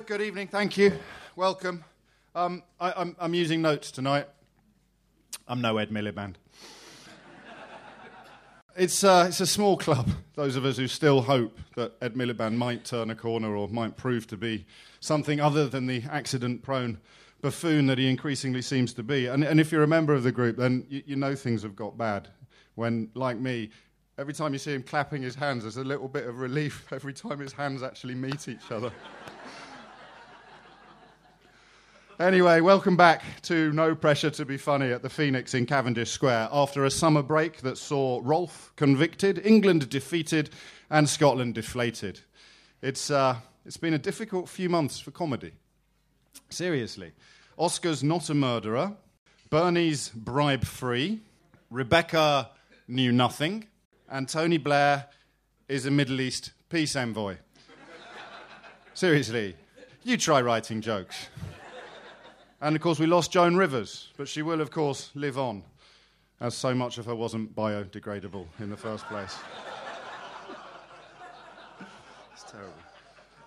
Good evening, thank you. Welcome. Um, I, I'm, I'm using notes tonight. I'm no Ed Miliband. It's, uh, it's a small club, those of us who still hope that Ed Miliband might turn a corner or might prove to be something other than the accident prone buffoon that he increasingly seems to be. And, and if you're a member of the group, then you, you know things have got bad. When, like me, every time you see him clapping his hands, there's a little bit of relief every time his hands actually meet each other. Anyway, welcome back to No Pressure to Be Funny at the Phoenix in Cavendish Square after a summer break that saw Rolf convicted, England defeated, and Scotland deflated. It's, uh, it's been a difficult few months for comedy. Seriously. Oscar's not a murderer, Bernie's bribe free, Rebecca knew nothing, and Tony Blair is a Middle East peace envoy. Seriously, you try writing jokes. And of course, we lost Joan Rivers, but she will, of course, live on, as so much of her wasn't biodegradable in the first place. it's terrible.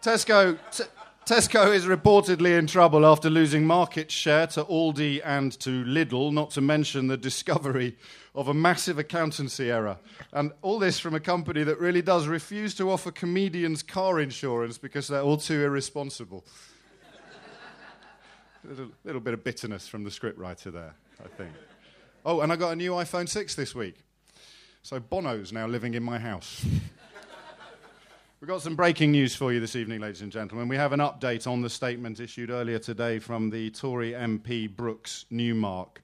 Tesco, t- Tesco is reportedly in trouble after losing market share to Aldi and to Lidl, not to mention the discovery of a massive accountancy error. And all this from a company that really does refuse to offer comedians car insurance because they're all too irresponsible. A little, little bit of bitterness from the scriptwriter there, I think. Oh, and I got a new iPhone 6 this week. So Bono's now living in my house. We've got some breaking news for you this evening, ladies and gentlemen. We have an update on the statement issued earlier today from the Tory MP Brooks Newmark.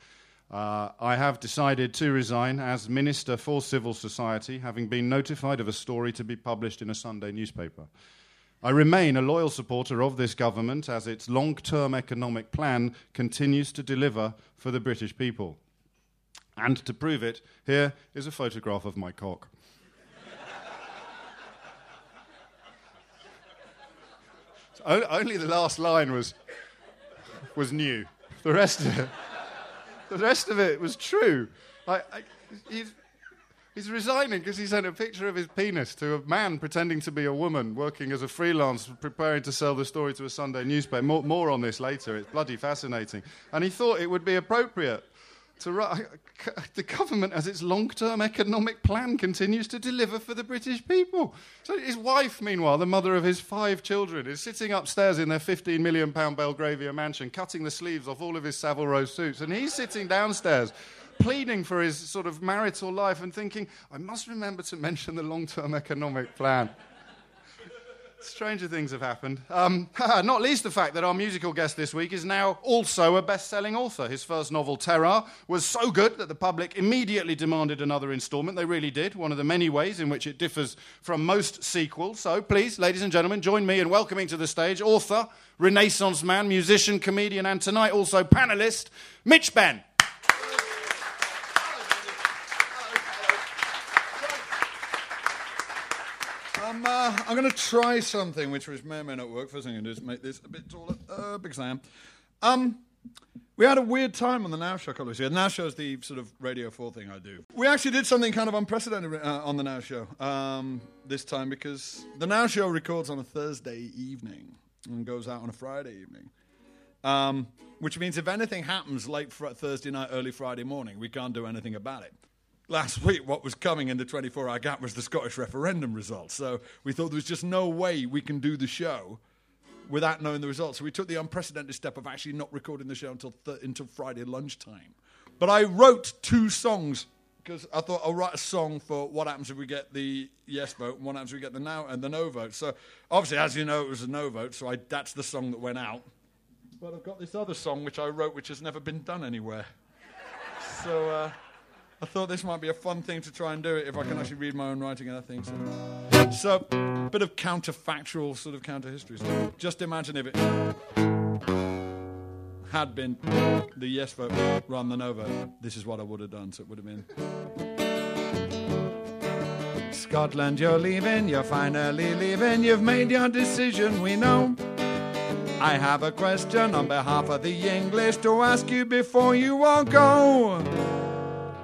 Uh, I have decided to resign as Minister for Civil Society, having been notified of a story to be published in a Sunday newspaper. I remain a loyal supporter of this government as its long term economic plan continues to deliver for the British people. And to prove it, here is a photograph of my cock. so only the last line was, was new. The rest of it, the rest of it was true. I, I, He's resigning because he sent a picture of his penis to a man pretending to be a woman working as a freelance, preparing to sell the story to a Sunday newspaper. More, more on this later. It's bloody fascinating. And he thought it would be appropriate to write. The government, as its long term economic plan, continues to deliver for the British people. So his wife, meanwhile, the mother of his five children, is sitting upstairs in their £15 million Belgravia mansion, cutting the sleeves off all of his Savile Row suits. And he's sitting downstairs pleading for his sort of marital life and thinking, I must remember to mention the long term economic plan. Stranger things have happened. Um, not least the fact that our musical guest this week is now also a best selling author. His first novel, Terra, was so good that the public immediately demanded another installment. They really did, one of the many ways in which it differs from most sequels. So please, ladies and gentlemen, join me in welcoming to the stage author, Renaissance man, musician, comedian, and tonight also panelist, Mitch Benn. I'm, uh, I'm going to try something which may or may not work. First thing I'm going to do is make this a bit taller, uh, because I am. Um, we had a weird time on the Now Show a couple of weeks ago. Now Show is the sort of Radio 4 thing I do. We actually did something kind of unprecedented uh, on the Now Show um, this time because the Now Show records on a Thursday evening and goes out on a Friday evening. Um, which means if anything happens late fr- Thursday night, early Friday morning, we can't do anything about it last week, what was coming in the 24 hour gap was the Scottish referendum results. So we thought there was just no way we can do the show without knowing the results. So we took the unprecedented step of actually not recording the show until, th- until Friday lunchtime. But I wrote two songs because I thought I'll write a song for what happens if we get the yes vote and what happens if we get the now and the no vote. So obviously, as you know, it was a no vote. So I, that's the song that went out. But I've got this other song which I wrote, which has never been done anywhere. So. Uh, I thought this might be a fun thing to try and do it if I can actually read my own writing and I think so. So, a bit of counterfactual sort of counter history stuff. Just imagine if it had been the yes vote rather than no vote. This is what I would have done. So it would have been. Scotland, you're leaving, you're finally leaving, you've made your decision, we know. I have a question on behalf of the English to ask you before you all go.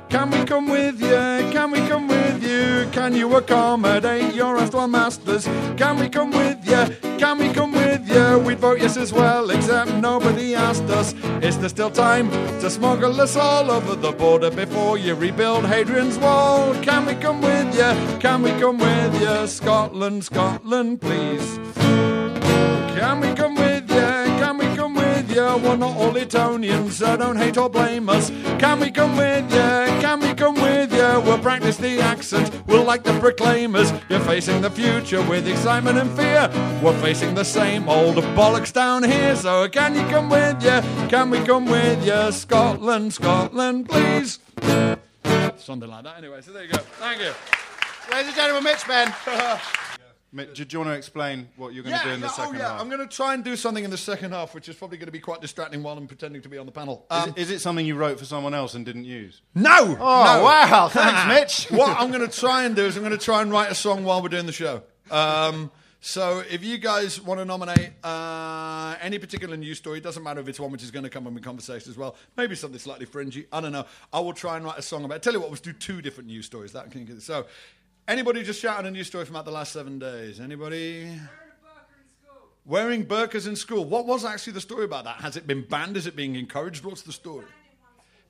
Can we come with you? Can we come with you? Can you accommodate your erstwhile masters? Can we come with you? Can we come with you? you, we'd vote yes as well, except nobody asked us. Is there still time to smuggle us all over the border before you rebuild Hadrian's Wall? Can we come with you? Can we come with you? Scotland, Scotland, please. Can we come We're not all Etonians, so don't hate or blame us. Can we come with you? Can we come with you? We'll practice the accent, we'll like the proclaimers. You're facing the future with excitement and fear. We're facing the same old bollocks down here, so can you come with you? Can we come with you? Scotland, Scotland, please. Something like that, anyway, so there you go. Thank you. Ladies and gentlemen, Mitch Benn. Mitch, do, you want to explain what you're going to do in the yeah, second oh, yeah. half? I'm going to try and do something in the second half, which is probably going to be quite distracting while I'm pretending to be on the panel. Is, Um, it, is it something you wrote for someone else and didn't use? no! Oh, no. wow. Thanks, Mitch. what I'm going to try and do is I'm going to try and write a song while we're doing the show. Um, so if you guys want to nominate uh, any particular news story, it doesn't matter if it's one which is going to come up in conversation as well. Maybe something slightly fringy. I don't know. I will try and write a song about. Tell you what, let's do two different news stories. That can get so. Anybody just shout out a news story from about the last seven days? Anybody? Wearing burkas in school. What was actually the story about that? Has it been banned? Is it being encouraged? What's the story?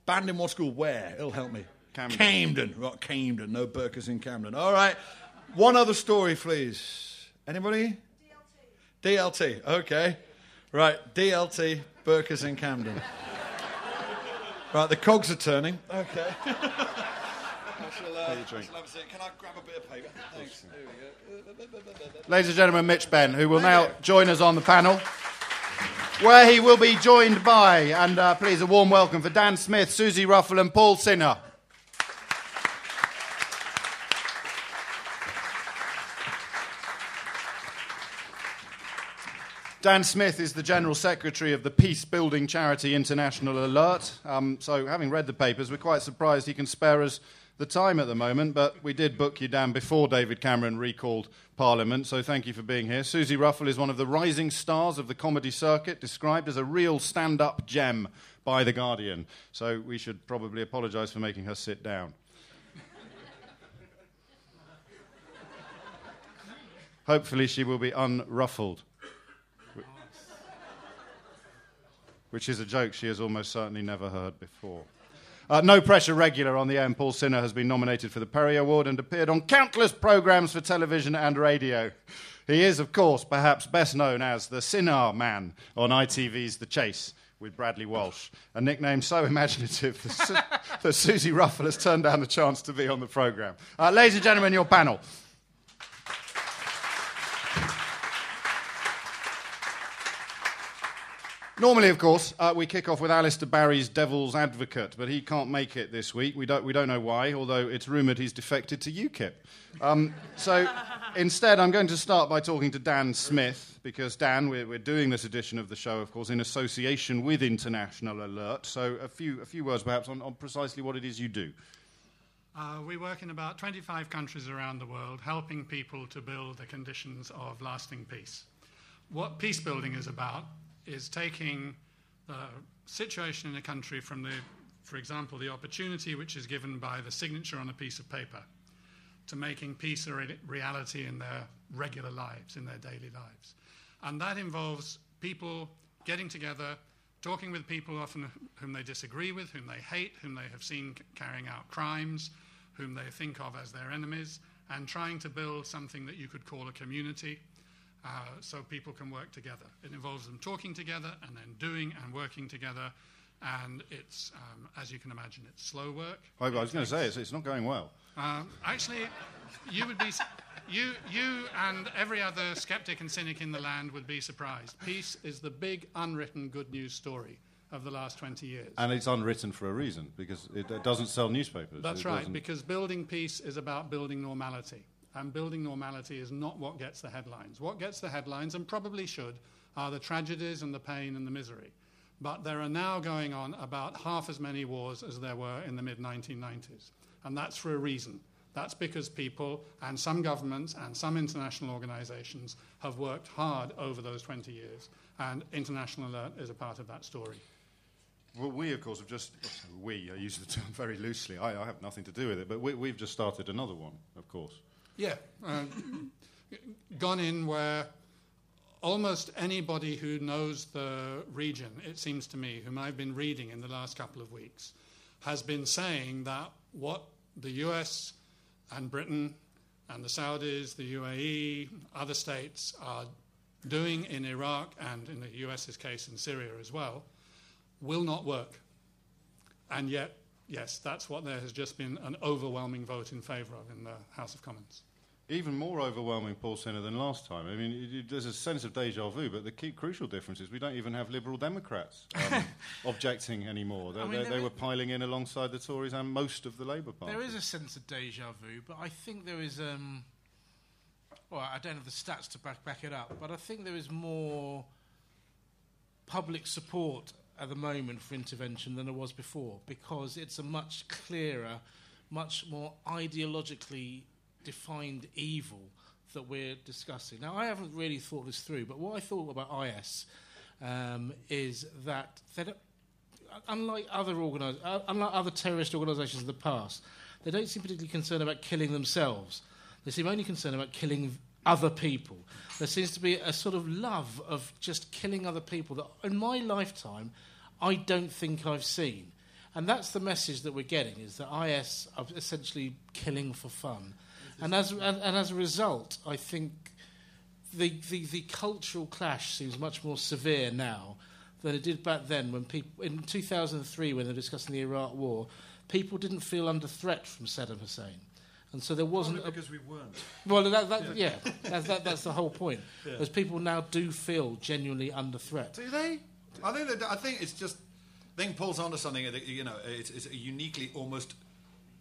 Banned in what school? Where? It'll help me. Camden. Camden. Right, Camden. No burkas in Camden. All right. One other story, please. Anybody? DLT. DLT. Okay. Right. DLT. burkas in Camden. right. The cogs are turning. Okay. Can I grab a bit of paper? Thanks. Ladies and gentlemen, Mitch Benn, who will now join us on the panel, where he will be joined by, and uh, please a warm welcome for Dan Smith, Suzi Ruffell, and Paul Sinha. Dan Smith is the General Secretary of the peace building charity International Alert. Um, so, having read the papers, we're quite surprised he can spare us the time at the moment, but we did book you, down before David Cameron recalled Parliament, so thank you for being here. Suzi Ruffell is one of the rising stars of the comedy circuit, described as a real stand up gem by The Guardian. So, we should probably apologise for making her sit down. Hopefully, she will be unruffled. which is a joke she has almost certainly never heard before. Uh, no Pressure regular on the air, Paul Sinha has been nominated for the Perrier Award and appeared on countless programmes for television and radio. He is, of course, perhaps best known as the Sinner Man on ITV's The Chase with Bradley Walsh, a nickname so imaginative that, Su- that Suzi Ruffell has turned down the chance to be on the programme. Uh, ladies and gentlemen, your panel. Normally, of course, uh, we kick off with Alistair Barrie's Devil's Advocate, but he can't make it this week. We don't, we don't know why, although it's rumoured he's defected to UKIP. Um, so instead, I'm going to start by talking to Dan Smith, because Dan, we're, we're doing this edition of the show, of course, in association with International Alert. So a few, a few words perhaps on, on precisely what it is you do. Uh, we work in about 25 countries around the world, helping people to build the conditions of lasting peace. What peace building is about is taking the situation in a country from the, for example, the opportunity which is given by the signature on a piece of paper to making peace a re- reality in their regular lives, in their daily lives. And that involves people getting together, talking with people often whom they disagree with, whom they hate, whom they have seen c- carrying out crimes, whom they think of as their enemies, and trying to build something that you could call a community uh, so people can work together. It involves them talking together and then doing and working together. And it's, um, as you can imagine, it's slow work. I, I was going to say, it's, it's not going well. Um, actually, you would be, you, you and every other skeptic and cynic in the land would be surprised. Peace is the big unwritten good news story of the last 20 years. And it's unwritten for a reason, because it, it doesn't sell newspapers. That's It right, doesn't- because building peace is about building normality. And building normality is not what gets the headlines. What gets the headlines, and probably should, are the tragedies and the pain and the misery. But there are now going on about half as many wars as there were in the mid 1990s. And that's for a reason. That's because people and some governments and some international organizations have worked hard over those 20 years. And International Alert is a part of that story. Well, we, of course, have just. We, I use the term very loosely. I, I have nothing to do with it, but we, we've just started another one, of course. Yeah. Uh, gone in where almost anybody who knows the region, it seems to me, whom I've been reading in the last couple of weeks, has been saying that what the US and Britain and the Saudis, the UAE, other states are doing in Iraq and in the US's case in Syria as well will not work. And yet, yes, that's what there has just been an overwhelming vote in favour of in the House of Commons even more overwhelming, Paul Sinha, than last time. I mean, it, it, there's a sense of deja vu, but the key crucial difference is we don't even have Liberal Democrats um, objecting anymore. They, I mean, they, they were piling in alongside the Tories and most of the Labour Party. There is a sense of deja vu, but I think there is. Um, well, I don't have the stats to back, back it up, but I think there is more public support at the moment for intervention than there was before because it's a much clearer, much more ideologically defined evil that we're discussing. Now, I haven't really thought this through, but what I thought about IS um, is that unlike other organi- uh, unlike other terrorist organisations in the past, they don't seem particularly concerned about killing themselves. They seem only concerned about killing other people. There seems to be a sort of love of just killing other people that, in my lifetime, I don't think I've seen. And that's the message that we're getting: is that IS are essentially killing for fun and as, and, and as a result, I think the, the, the cultural clash seems much more severe now than it did back then when people, in 2003, when they were discussing the Iraq War, people didn't feel under threat from Saddam Hussein. And so there wasn't. because we weren't. Well, that, that, yeah, yeah that, that, that's the whole point. Yeah. As people now do feel genuinely under threat. Do they? I think, that, I think it's just. I think Paul's onto something. You know, it's, it's a uniquely almost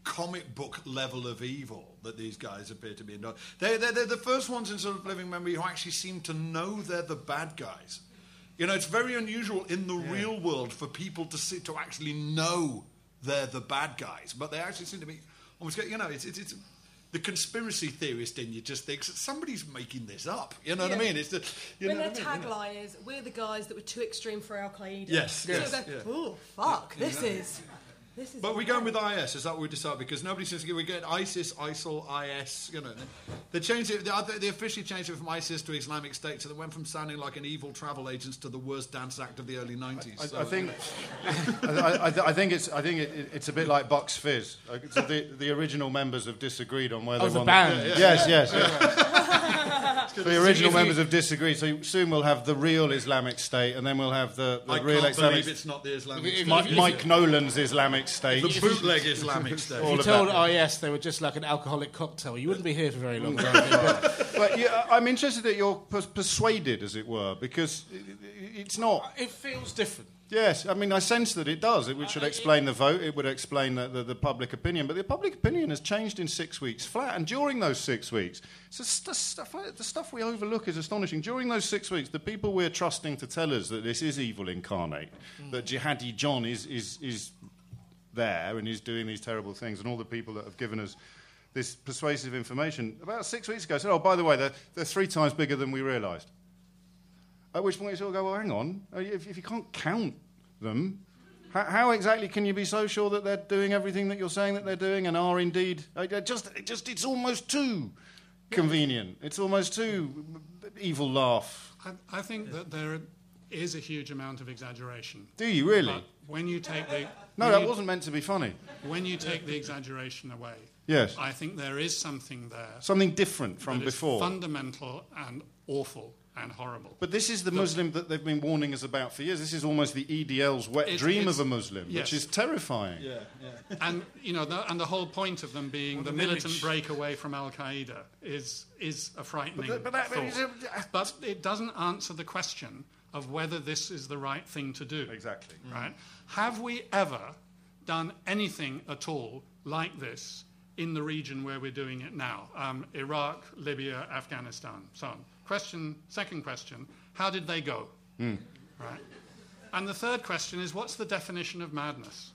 comic book level of evil that these guys appear to be in. They're, they're, they're, the first ones in sort of living memory who actually seem to know they're the bad guys. You know, it's very unusual in the yeah. real world for people to see, to actually know they're the bad guys, but they actually seem to be almost. You know, it's, it's, it's the conspiracy theorist in you just thinks that somebody's making this up. You know yeah. what I mean? It's the, you when their tagline is "We're the guys that were too extreme for Al Qaeda." Yes, so yes. Go, yeah. Oh fuck! Yeah. This is but we're going with IS. Is that what we decided? Because nobody seems to we get ISIS, ISIL, IS. You know, they changed it. They, they officially changed it from ISIS to Islamic State, so they went from sounding like an evil travel agent to the worst dance act of the early '90s. I, so. I think, I, I, think it's, I think it, it's a bit like Bucks Fizz. So the, the original members have disagreed on where oh, the band. The, yeah, yes, yes. Yes. the original members have disagreed. So soon we'll have the real Islamic State, and then we'll have the, the I real can't Islamic. Believe it's not the Islamic State. Mike, Mike Nolan's Islamic State. The bootleg Islamic State. If you told IS they were just like an alcoholic cocktail, you wouldn't be here for very long. but, but yeah, I'm interested that you're persuaded, as it were, because it's not. It feels different. Yes, I mean, I sense that it does. It would should explain the vote. It would explain the, the, the, public opinion. But the public opinion has changed in six weeks flat. And during those six weeks, so the, stuff, the stuff we overlook is astonishing. During those six weeks, the people we're trusting to tell us that this is evil incarnate, mm. that Jihadi John is, is, is there and is doing these terrible things, and all the people that have given us this persuasive information, about six weeks ago said, oh, by the way, they're, they're three times bigger than we realised. At which point you sort of go, well, hang on, uh, if, if you can't count them, how, how, exactly can you be so sure that they're doing everything that you're saying that they're doing and are indeed? Uh, just, just, it's almost too convenient. It's almost too evil laugh. I, I think that there is a huge amount of exaggeration. Do you really? But when you take the no, that you, wasn't meant to be funny. When you take the exaggeration away, yes, I think there is something there, something different from before, fundamental and awful and horrible. But this is the, the, Muslim that they've been warning us about for years. This is almost the EDL's wet dream of a Muslim, yes. which is terrifying. Yeah, yeah. and you know, the, and the whole point of them being well, the, the militant breakaway from Al Qaeda is is a frightening but, but, that, thought. but it doesn't answer the question of whether this is the right thing to do. Exactly. Right? Have we ever done anything at all like this in the region where we're doing it now? Um, Iraq, Libya, Afghanistan, so on. Question, second question, how did they go? Mm. Right? And the third question is what's the definition of madness?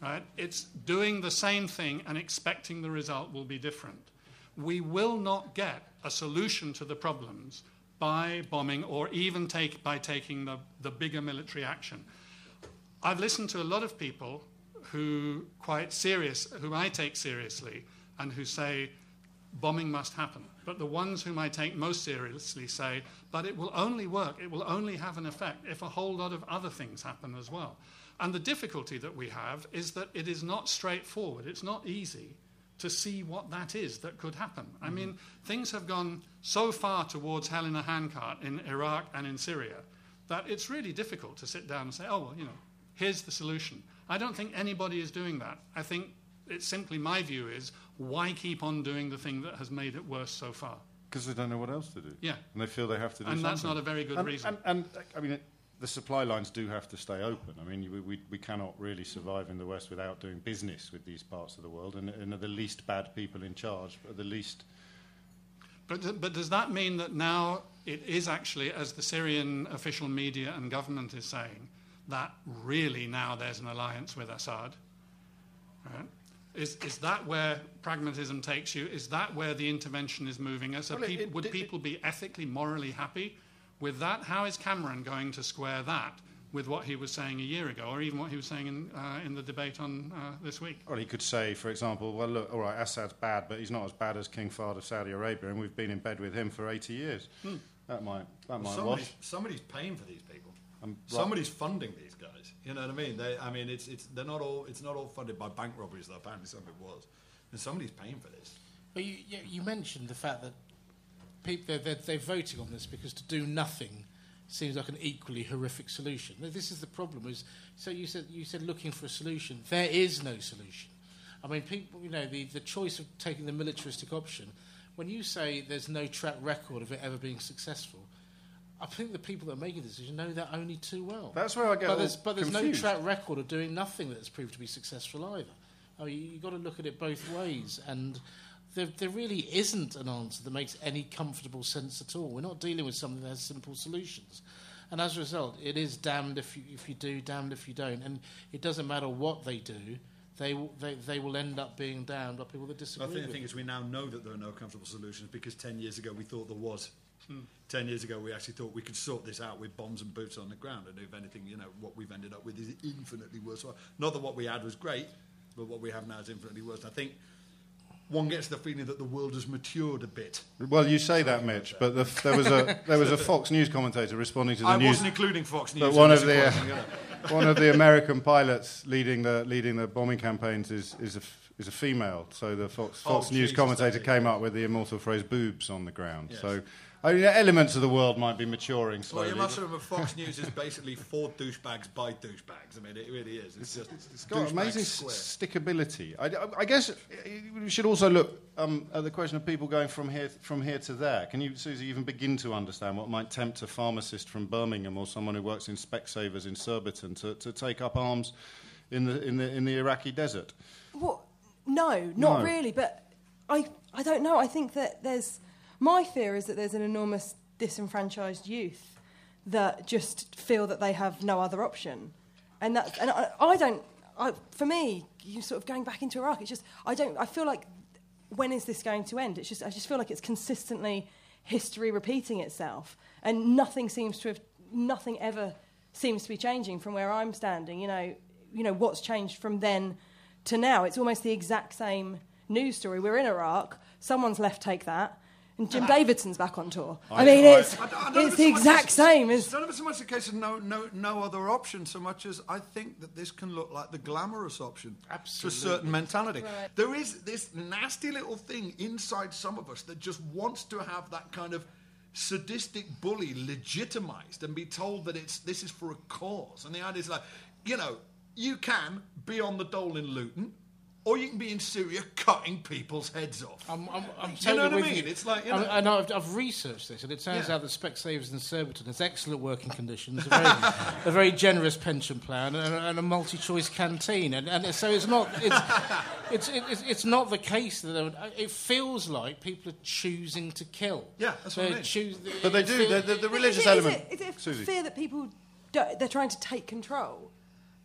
Right? It's doing the same thing and expecting the result will be different. We will not get a solution to the problems by bombing or even take, by taking the, the bigger military action. I've listened to a lot of people who quite serious, whom I take seriously, and who say bombing must happen. But the ones whom I take most seriously say, but it will only work, it will only have an effect if a whole lot of other things happen as well. And the difficulty that we have is that it is not straightforward, it's not easy to see what that is that could happen. I mm-hmm. mean, things have gone so far towards hell in a handcart in Iraq and in Syria that it's really difficult to sit down and say, oh, well, you know, here's the solution. I don't think anybody is doing that. I think it's simply my view is why keep on doing the thing that has made it worse so far? Because they don't know what else to do. Yeah. And they feel they have to do And something. that's not a very good and, reason. And, and, I mean, it, the supply lines do have to stay open. I mean, we, we, we cannot really survive in the West without doing business with these parts of the world, and, and are the least bad people in charge, are the least. But, but does that mean that now it is actually, as the Syrian official media and government is saying, that really now there's an alliance with Assad? Right? Is, is that where pragmatism takes you? Is that where the intervention is moving us? Are Well, it- peop- it- would it- people be ethically, morally happy with that? How is Cameron going to square that with what he was saying a year ago, or even what he was saying in, uh, in the debate on uh, this week? Well, he could say, for example, well, look, all right, Assad's bad, but he's not as bad as King Fahd of Saudi Arabia, and we've been in bed with him for 80 years. That might, that might somebody's, wash. somebody's paying for these people. Um, right. Somebody's funding these guys. You know what I mean? They, I mean, it's, it's, they're not all, it's not all funded by bank robberies, though apparently some of it was. And somebody's paying for this. But you, you, you mentioned the fact that people they're, they're, they're voting on this because to do nothing seems like an equally horrific solution. This is the problem. Is so you said you said looking for a solution. There is no solution. I mean, people, you know, the, the choice of taking the militaristic option. When you say there's no track record of it ever being successful, I think the people that are making the decision know that only too well. That's where I get But all there's, but there's no track record of doing nothing that's proved to be successful either. Oh, I mean, you've got to look at it both ways, and there, there really isn't an answer that makes any comfortable sense at all. We're not dealing with something that has simple solutions. And as a result, it is damned if you, if you do, damned if you don't. And it doesn't matter what they do, they, will- they, they will end up being damned by people that disagree. I disagree think the thing them. is, we now know that there are no comfortable solutions because 10 years ago we thought there was. 10 years ago we actually thought we could sort this out with bombs and boots on the ground. And if anything, you know, what we've ended up with is infinitely worse. Not that what we had was great, but what we have now is infinitely worse. I think one gets the feeling that the world has matured a bit. Well, you say that, Mitch, but the, there was a there was a Fox News commentator responding to the I news. wasn't including Fox News. But one of the uh, you know. one of the American pilots leading the leading the bombing campaigns is is a is a female. So the Fox Oh, News Jesus, commentator came up with the immortal phrase "boobs on the ground." Yes. So. I mean, elements of the world might be maturing slowly. Well, slowly. you must remember Fox News is basically for douchebags by douchebags. I mean, it really is. It's just It's got douchebag amazing square. stickability. I, I- I guess uh, we should also look um, at the question of people going from here from here to there. Can you, Suzi, even begin to understand what might tempt a pharmacist from Birmingham or someone who works in Specsavers in Surbiton to, to take up arms in the, in the in the Iraqi desert? What? No, not No. really. But I, I don't know. I think that there's my fear is that there's an enormous disenfranchised youth that just feel that they have no other option, and that and I, I don't. I, for me, you sort of going back into Iraq. It's just I don't. I feel like when is this going to end? It's just I just feel like it's consistently history repeating itself, and nothing seems to have nothing ever seems to be changing from where I'm standing. You know, you know what's changed from then to now. It's almost the exact same news story. We're in Iraq. Someone's left take that. And Jim Davidson's back on tour. I, mean, it's, I don't- I don't know if it's the so much exact as- same I as don't know if it's so much a case of no, no, no other option, so much as I think that this can look like the glamorous option to a certain mentality. Right. There is this nasty little thing inside some of us that just wants to have that kind of sadistic bully legitimized and be told that it's this is for a cause. And the idea is like, you know, you can be on the dole in Luton. Or you can be in Syria cutting people's heads off. I'm, I'm, I'm You totally know what I mean? you. It's like, you I- know- I know I've, I've researched this, and it turns Yeah. out that Specsavers in Surbiton has excellent working conditions, a very, a very generous pension plan, and, a- and a multi-choice canteen, and, and so it's not it's, it's, it's, it's not the case that it feels like people are choosing to kill. Yeah, that's what I They're mean. choos- But they do. feel- The, the, the Is religious it- is element. it- Is it, Suzi. fear that people do, they're trying to take control,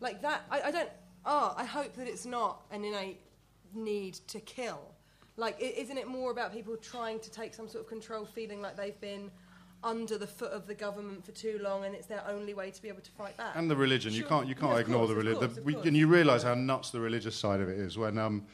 like that? I, I don't. Oh, I hope that it's not an innate need to kill. Like, isn't it more about people trying to take some sort of control, feeling like they've been under the foot of the government for too long, and it's their only way to be able to fight back? and the religion. You can't you can't Yeah, ignore course, the religion. course, of We, course. and you realise how nuts the religious side of it is when um,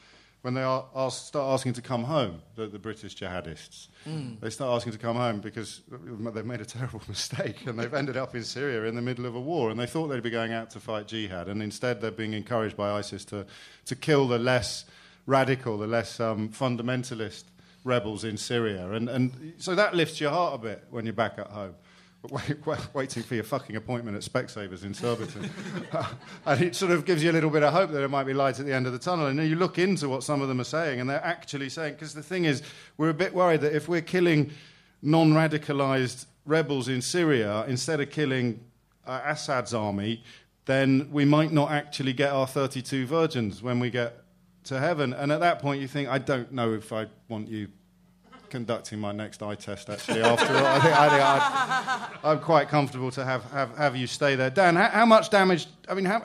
when they are, ask, start asking to come home, the, the British jihadists. Mm. They start asking to come home because they've made a terrible mistake and they've ended up in Syria in the middle of a war. And they thought they'd be going out to fight jihad. And instead, they're being encouraged by ISIS to, to kill the less radical, the less um, fundamentalist rebels in Syria. And, and so that lifts your heart a bit when you're back at home. Waiting for your fucking appointment at Specsavers in Surbiton. and it sort of gives you a little bit of hope that there might be light at the end of the tunnel. And then you look into what some of them are saying, and they're actually saying, because the thing is, we're a bit worried that if we're killing non radicalized rebels in Syria instead of killing uh, Assad's army, then we might not actually get our 32 virgins when we get to heaven. And at that point, you think, I don't know if I want you conducting my next eye test, actually, after all. I think, I am quite comfortable to have, have, have you stay there. Dan, how, how, much damage, I mean, how,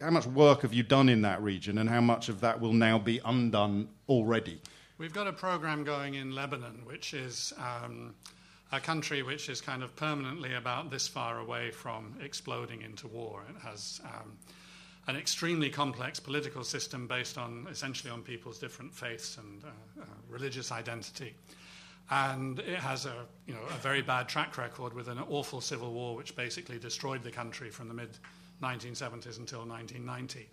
how much work have you done in that region, and how much of that will now be undone already? We've got a program going in Lebanon, which is um, a country which is kind of permanently about this far away from exploding into war. It has. Um, an extremely complex political system based on essentially on people's different faiths and uh, uh, religious identity. And it has a, you know, a very bad track record with an awful civil war which basically destroyed the country from the mid 1970s until 1990.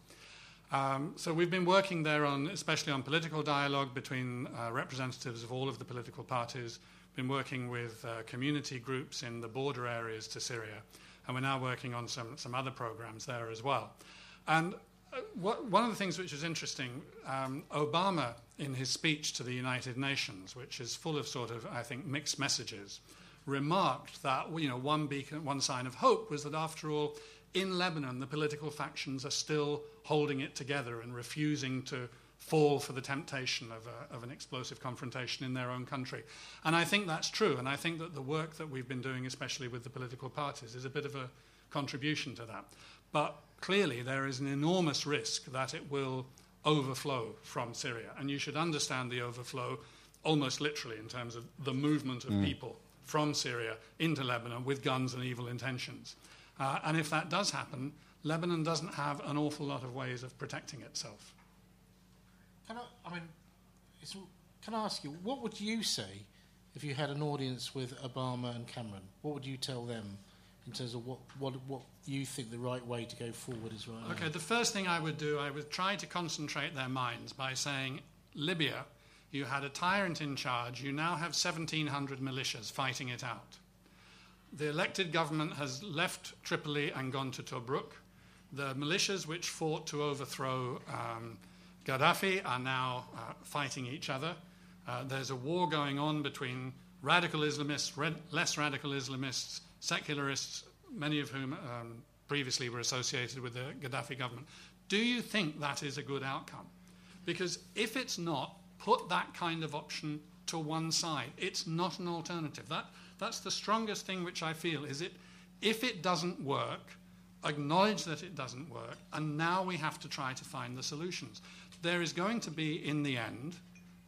Um, so we've been working there on, especially on political dialogue between uh, representatives of all of the political parties, been working with uh, community groups in the border areas to Syria, and we're now working on some, some other programs there as well. And uh, what, one of the things which is interesting, um, Obama, in his speech to the United Nations, which is full of sort of, I think, mixed messages, remarked that you know, one, beacon, one sign of hope was that, after all, in Lebanon, the political factions are still holding it together and refusing to fall for the temptation of, a, of, an explosive confrontation in their own country. And I think that's true. And I think that the work that we've been doing, especially with the political parties, is a bit of a contribution to that. But clearly there is an enormous risk that it will overflow from Syria. And you should understand the overflow almost literally in terms of the movement of mm. people from Syria into Lebanon with guns and evil intentions. Uh, and if that does happen, Lebanon doesn't have an awful lot of ways of protecting itself. Can I, I mean, can I ask you, what would you say if you had an audience with Obama and Cameron? What would you tell them in terms of what, what, what you think the right way to go forward is right Okay, now? the first thing I would do, I would try to concentrate their minds by saying, Libya, you had a tyrant in charge, you now have 1,700 militias fighting it out. The elected government has left Tripoli and gone to Tobruk. The militias which fought to overthrow um, Gaddafi are now uh, fighting each other. Uh, there's a war going on between radical Islamists, red, less radical Islamists, secularists, many of whom um, previously were associated with the Gaddafi government. Do you think that is a good outcome? Because if it's not, put that kind of option to one side. It's not an alternative. That, that's the strongest thing which I feel is it if it doesn't work, acknowledge that it doesn't work, and now we have to try to find the solutions. There is going to be, in the end,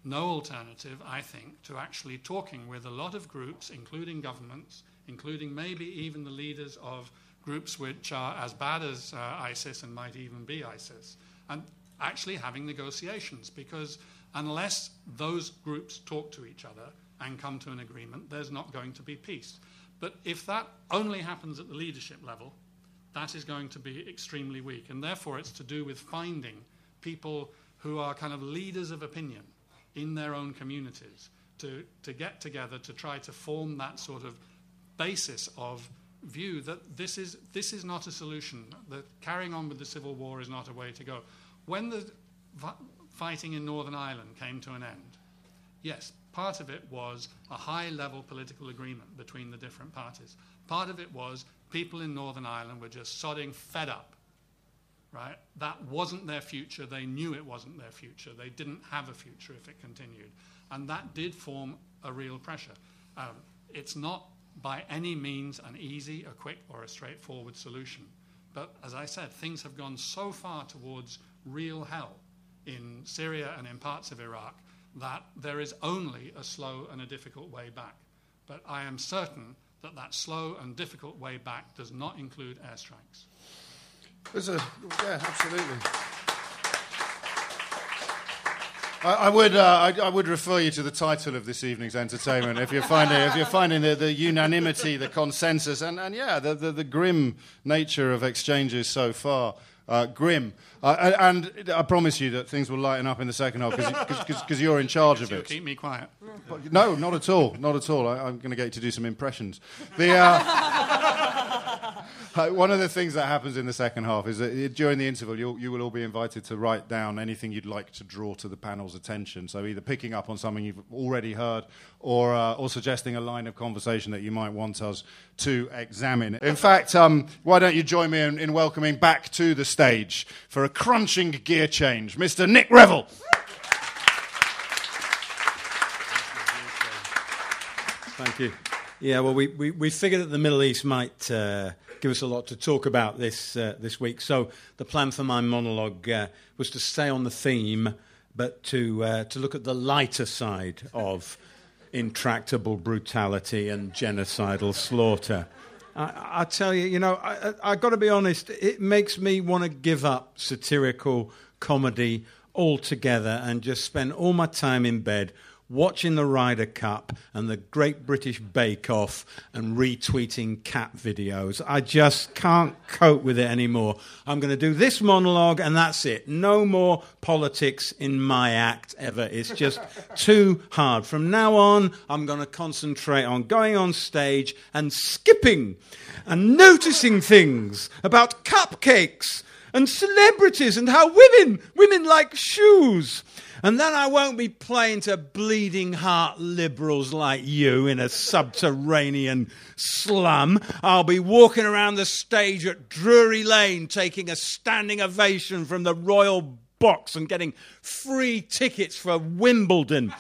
no alternative, I think, to actually talking with a lot of groups, including governments, including maybe even the leaders of groups which are as bad as uh, ISIS and might even be ISIS, and actually having negotiations because unless those groups talk to each other and come to an agreement, there's not going to be peace. But if that only happens at the leadership level, that is going to be extremely weak. And therefore, it's to do with finding people who are kind of leaders of opinion in their own communities to, to get together to try to form that sort of basis of view that this is, this is not a solution, that carrying on with the civil war is not a way to go. When the fighting in Northern Ireland came to an end, yes, part of it was a high level political agreement between the different parties. Part of it was people in Northern Ireland were just sodding fed up. Right? That wasn't their future. They knew it wasn't their future. They didn't have a future if it continued. And that did form a real pressure. Um, it's not by any means an easy, a quick, or a straightforward solution. But as I said, things have gone so far towards real hell in Syria and in parts of Iraq that there is only a slow and a difficult way back. But I am certain that that slow and difficult way back does not include airstrikes. There's a, yeah, absolutely. I, I would, uh, I, I would refer you to the title of this evening's entertainment if you're finding, if you're finding the, the unanimity, the consensus, and, and yeah, the, the, the grim nature of exchanges so far. Uh, grim. Uh, and I promise you that things will lighten up in the second half because you're in charge of it. keep me quiet. No, not at all. Not at all. I, I'm going to get you to do some impressions. The, uh, uh, one of the things that happens in the second half is that uh, during the interval, you'll, you will all be invited to write down anything you'd like to draw to the panel's attention. So either picking up on something you've already heard or, uh, or suggesting a line of conversation that you might want us to examine. In fact, um, why don't you join me in, in welcoming back to the stage for a crunching gear change, Mr. Nick Revell. Thank you. Yeah, well, we, we, we figured that the Middle East might uh, give us a lot to talk about this, uh, this week. So the plan for my monologue uh, was to stay on the theme, but to, uh, to look at the lighter side of intractable brutality and genocidal slaughter. I, I tell you, you know, I, I, I got to be honest, it makes me want to give up satirical comedy altogether and just spend all my time in bed watching the Ryder Cup and the Great British Bake Off and retweeting cat videos. I just can't cope with it anymore. I'm going to do this monologue and that's it. No more politics in my act ever. It's just too hard. From now on, I'm going to concentrate on going on stage and skipping and noticing things about cupcakes and celebrities and how women women like shoes and then I won't be playing to bleeding heart liberals like you in a subterranean slum. I'll be walking around the stage at Drury Lane taking a standing ovation from the Royal Box and getting free tickets for Wimbledon.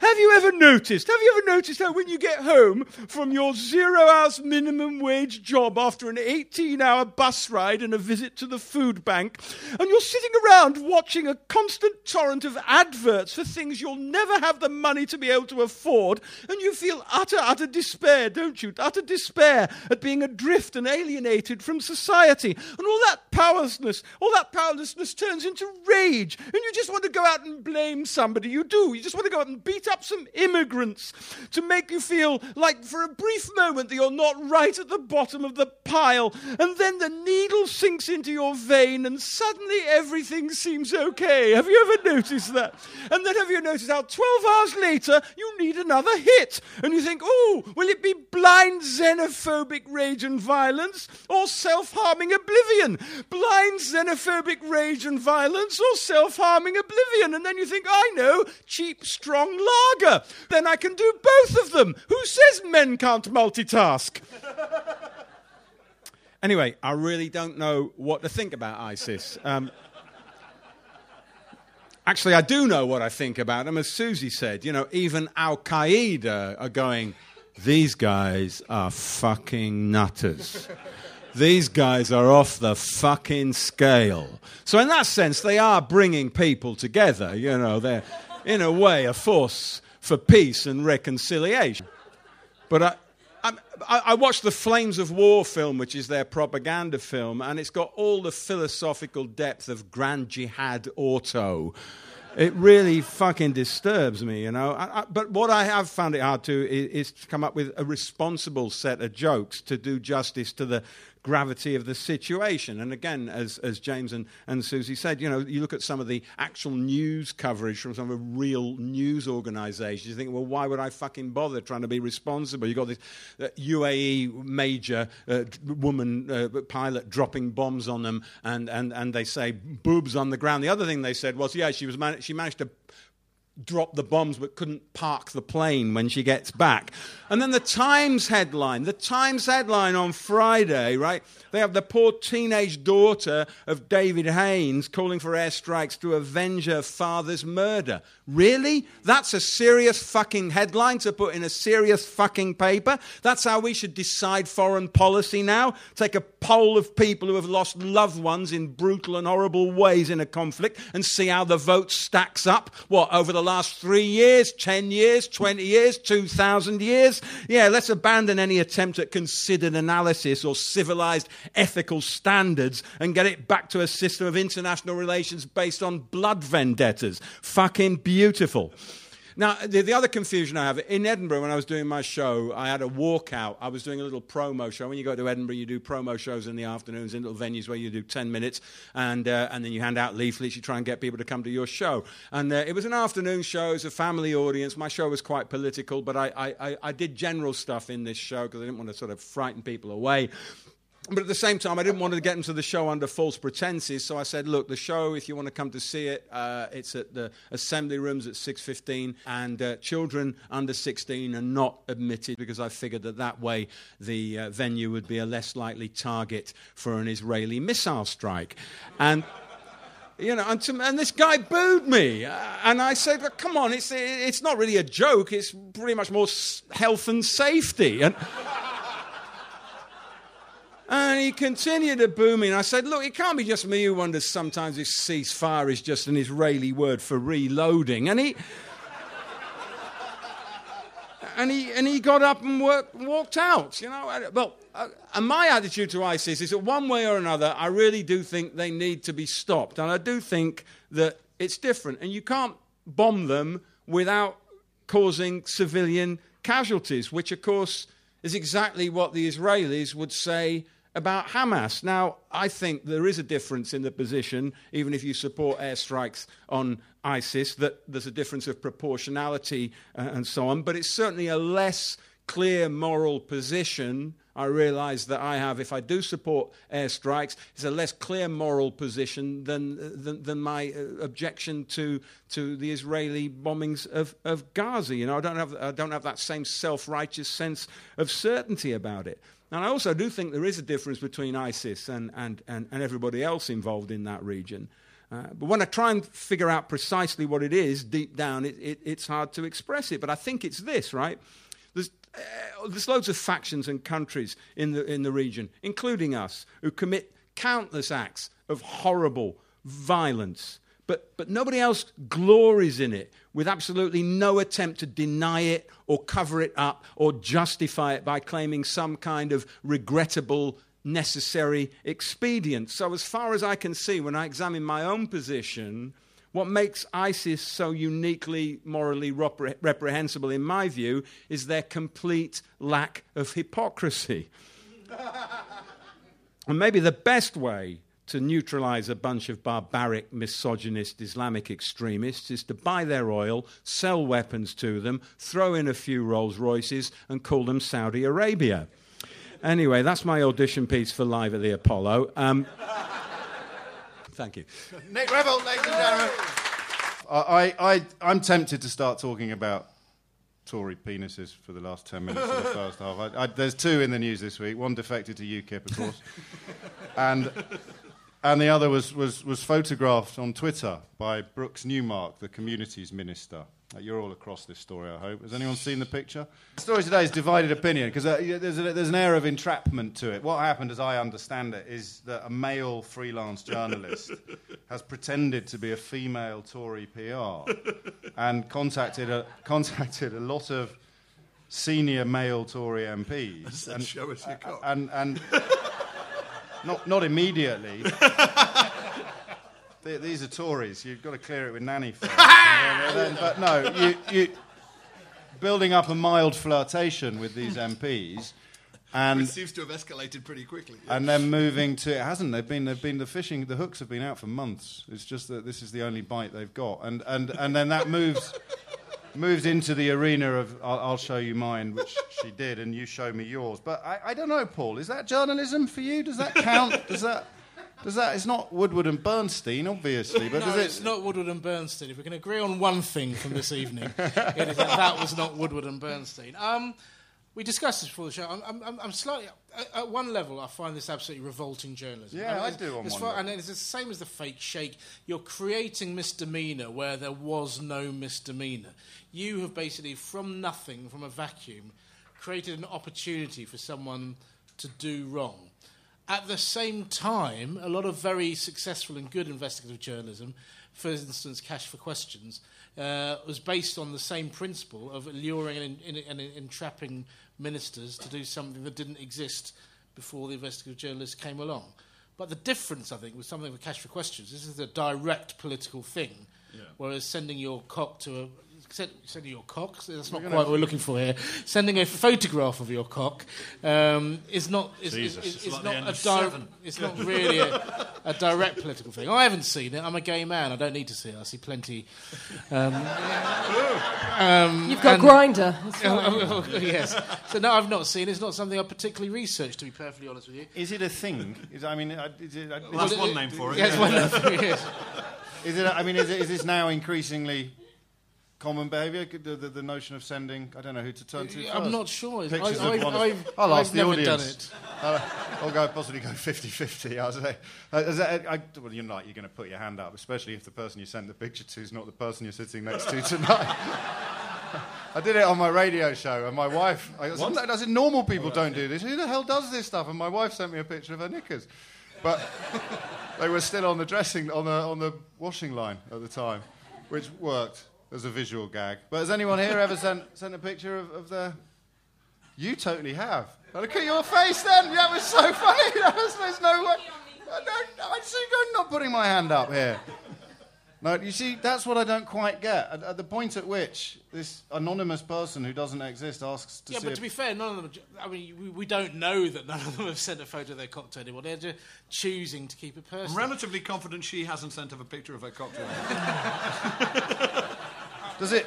Have you ever noticed? Have you ever noticed how when you get home from your zero hours minimum wage job after an 18 hour bus ride and a visit to the food bank, and you're sitting around watching a constant torrent of adverts for things you'll never have the money to be able to afford, and you feel utter, utter despair, don't you? Utter despair at being adrift and alienated from society. And all that powerlessness, all that powerlessness turns into rage, and you just want to go out and blame somebody. You do. You just want to go out and beat up some immigrants to make you feel like for a brief moment that you're not right at the bottom of the pile. And then the needle sinks into your vein and suddenly everything seems okay. Have you ever noticed that? And then have you noticed how 12 hours later you need another hit? And you think, oh, will it be blind xenophobic rage and violence or self harming oblivion? Blind xenophobic rage and violence or self harming oblivion? And then you think, I know, cheap, strong lager. Then I can do both of them. Who says men can't multitask? anyway, I really don't know what to think about ISIS. Um, actually, I do know what I think about them. As Suzi said, you know, even Al Qaeda are going, these guys are fucking nutters. These guys are off the fucking scale. So, in that sense, they are bringing people together. You know, they're, in a way, a force for peace and reconciliation. But I, I, I, watched the Flames of War film, which is their propaganda film, and it's got all the philosophical depth of Grand Jihad Auto. It really fucking disturbs me, you know. I, I, but what I have found it hard to is, is to come up with a responsible set of jokes to do justice to the gravity of the situation. And again, as, as James and, and Suzi said, you know, you look at some of the actual news coverage from some of the real news organizations, you think, well, why would I fucking bother trying to be responsible? You've got this uh, UAE major uh, woman uh, pilot dropping bombs on them, and, and, and they say boobs on the ground. The other thing they said was, yeah, she, was man- she managed to drop the bombs but couldn't park the plane when she gets back. And then the Times headline, the Times headline on Friday, right? They have the poor teenage daughter of David Haines calling for airstrikes to avenge her father's murder. Really? That's a serious fucking headline to put in a serious fucking paper? That's how we should decide foreign policy now? Take a poll of people who have lost loved ones in brutal and horrible ways in a conflict and see how the vote stacks up? What, over the last three years, 10 years, 20 years, 2,000 years? Yeah, let's abandon any attempt at considered analysis or civilized ethical standards and get it back to a system of international relations based on blood vendettas. Fucking beautiful. Now, the, the, other confusion I have in Edinburgh, when I was doing my show, I had a walkout. I was doing a little promo show. When you go to Edinburgh, you do promo shows in the afternoons in little venues where you do 10 minutes, and, uh, and then you hand out leaflets. You try and get people to come to your show. And uh, it was an afternoon show, it was a family audience. My show was quite political, but I, I, I did general stuff in this show because I didn't want to sort of frighten people away but at the same time, I didn't want to get into the show under false pretenses. So I said, "Look, the show. If you want to come to see it, uh, it's at the assembly rooms at 6:15, and uh, children under 16 are not admitted because I figured that that way the uh, venue would be a less likely target for an Israeli missile strike." And you know, and, to, and, this guy booed me. Uh, and I said, come on, it's, it's not really a joke. It's pretty much more health and safety. And and he continued to boo me. And I said, Look, it can't be just me who wonders sometimes if ceasefire is just an Israeli word for reloading. And he. and he, and he got up and walked out, you know. Well, uh, and my attitude to ISIS is that one way or another, I really do think they need to be stopped. And I do think that it's different. And you can't bomb them without causing civilian casualties, which, of course, is exactly what the Israelis would say about Hamas. Now, I think there is a difference in the position, even if you support airstrikes on ISIS, that there's a difference of proportionality uh, and so on, but it's certainly a less clear moral position. I realise that I have, if I do support airstrikes, it's a less clear moral position than, than, than my uh, objection to, to the Israeli bombings of, of Gaza. You know, I don't have, I don't have that same self righteous sense of certainty about it. And I also do think there is a difference between ISIS and, and, and, and everybody else involved in that region. Uh, but when I try and figure out precisely what it is deep down, it, it, it's hard to express it. But I think it's this, right? There's, uh, there's loads of factions and countries in the, in the region, including us, who commit countless acts of horrible violence but, but nobody else glories in it with absolutely no attempt to deny it or cover it up or justify it by claiming some kind of regrettable, necessary expedient. So, as far as I can see, when I examine my own position, what makes ISIS so uniquely morally repre- reprehensible, in my view, is their complete lack of hypocrisy. and maybe the best way to neutralize a bunch of barbaric, misogynist Islamic extremists is to buy their oil, sell weapons to them, throw in a few Rolls Royces, and call them Saudi Arabia. Anyway, that's my audition piece for Live at the Apollo. Um, thank you. Nick Revell, ladies and gentlemen. I, I, I'm tempted to start talking about Tory penises for the last 10 minutes of the first half. I, I, there's two in the news this week. One defected to UKIP, of course. and and the other was, was, was photographed on Twitter by Brooks Newmark, the communities minister. Uh, you're all across this story, I hope. Has anyone seen the picture? The story today is divided opinion because uh, there's, there's an air of entrapment to it. What happened, as I understand it, is that a male freelance journalist has pretended to be a female Tory PR and contacted a, contacted a lot of senior male Tory MPs. And, show us your cock. and, and not, not immediately. These are Tories. You've got to clear it with Nanny first. but no, you, you, building up a mild flirtation with these MPs. And it seems to have escalated pretty quickly. Yeah. And then moving to it hasn't. They've been they've been the fishing the hooks have been out for months. It's just that this is the only bite they've got. And and and then that moves moves into the arena of I'll, I'll, show you mine, which she did, and you show me yours. But I, I don't know, Paul. Is that journalism for you? Does that count? Does that? Does that? It's not Woodward and Bernstein, obviously, but no, it? it's not Woodward and Bernstein. If we can agree on one thing from this evening, it is that that was not Woodward and Bernstein. Um, we discussed this before the show. I'm, I'm, I'm slightly at, at, one level. I find this absolutely revolting journalism. Yeah, I, I do. On far, and it's the same as the fake sheikh. You're creating misdemeanor where there was no misdemeanor. You have basically, from nothing, from a vacuum, created an opportunity for someone to do wrong. At the same time, a lot of very successful and good investigative journalism, for instance, Cash for Questions, uh, was based on the same principle of luring and, and, and entrapping ministers to do something that didn't exist before the investigative journalists came along. But the difference, I think, was something with Cash for Questions, this is a direct political thing, Yeah. whereas sending your cock to a send- sending your cock. That's not quite what we're looking for here. Sending a photograph of your cock um, is not is, is, Jesus. is, It's is like not a of di- Seven. It's not really a, a direct political thing. I haven't seen it. I'm a gay man. I don't need to see it. I see plenty. You've got and- Grindr. yes. So no, I've not seen. it. It's not something I've particularly researched. To be perfectly honest with you. Is it a thing? Is, I mean, uh, is it, uh, Well, that's is, one name for it. Yes, yeah. one of them, yes. is it? I mean, is, it, is this now increasingly common behaviour? The, the, the notion of sending, I don't know who to turn to. I'm first. not sure. I, Pictures of I've, one of- I've, I'll I've ask the never audience. done it. I'll, I'll go possibly go 50-50. I'll say, uh, is that, I, well, you're not. You're going to put your hand up, especially if the person you sent the picture to is not the person you're sitting next to tonight. I did it on my radio show, and my wife. I, sometimes I said, normal people don't do this. Who the hell does this stuff? And my wife sent me a picture of her knickers, but they were still on the dressing on the on the washing line at the time, which worked as a visual gag. But has anyone here ever sent sent a picture of, of their? You totally have. Now Look at your face then. That was so funny. That was, there's no way. I, don't, I see I'm not putting my hand up here. No, you see, that's what I don't quite get. At, at the point at which this anonymous person who doesn't exist asks to Yeah, see. but to be fair, none of them. I mean, we, we don't know that none of them have sent a photo of their cock to anyone. They're just choosing to keep it personal. I'm relatively confident she hasn't sent her a picture of her cocktail. does it?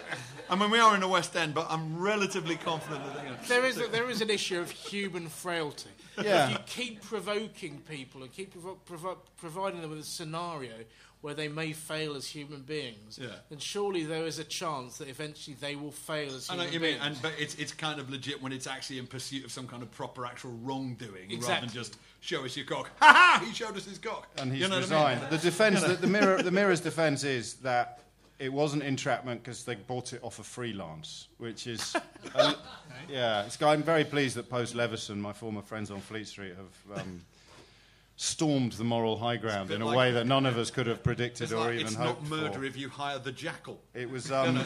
I mean, we are in the West End, but I'm relatively confident that. You know, There is, a, there is an issue of human frailty. Yeah. If you keep provoking people and keep provo- provo- providing them with a scenario where they may fail as human beings, Yeah. then surely there is a chance that eventually they will fail as I human know what you beings. mean, and but it's it's kind of legit when it's actually in pursuit of some kind of proper actual wrongdoing, rather Exactly. than just show us your cock. Ha ha! He showed us his cock, And he's you know what I mean? resigned. The defense, the, the mirror, the mirror's defense is that it wasn't entrapment because they bought it off of freelance, which is, uh, yeah. It's, I'm very pleased that Post Leveson, my former friends on Fleet Street, have um, stormed the moral high ground bit in a like- way that none of us could have predicted It's or like even it's hoped not murder for. if you hire the jackal. It was. Um,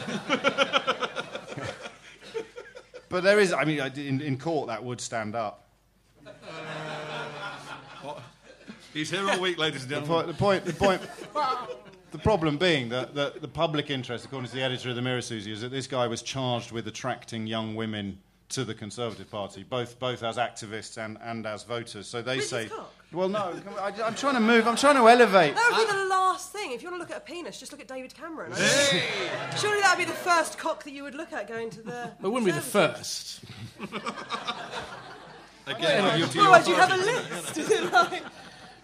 but there is. I mean, in, in court that would stand up. He's here all week, ladies and The gentlemen. The point. The point. The problem being that, that the public interest, according to the editor of the Mirror, Suzi, is that this guy was charged with attracting young women to the Conservative Party, both both as activists and, and as voters. So they With say, his cock? well, no, I, I'm trying to move. I'm trying to elevate. That would be the last thing. If you want to look at a penis, just look at David Cameron. Surely that would be the first cock that you would look at going to the. it wouldn't be the first. Again, you to Well, why do you have a list? Is it like-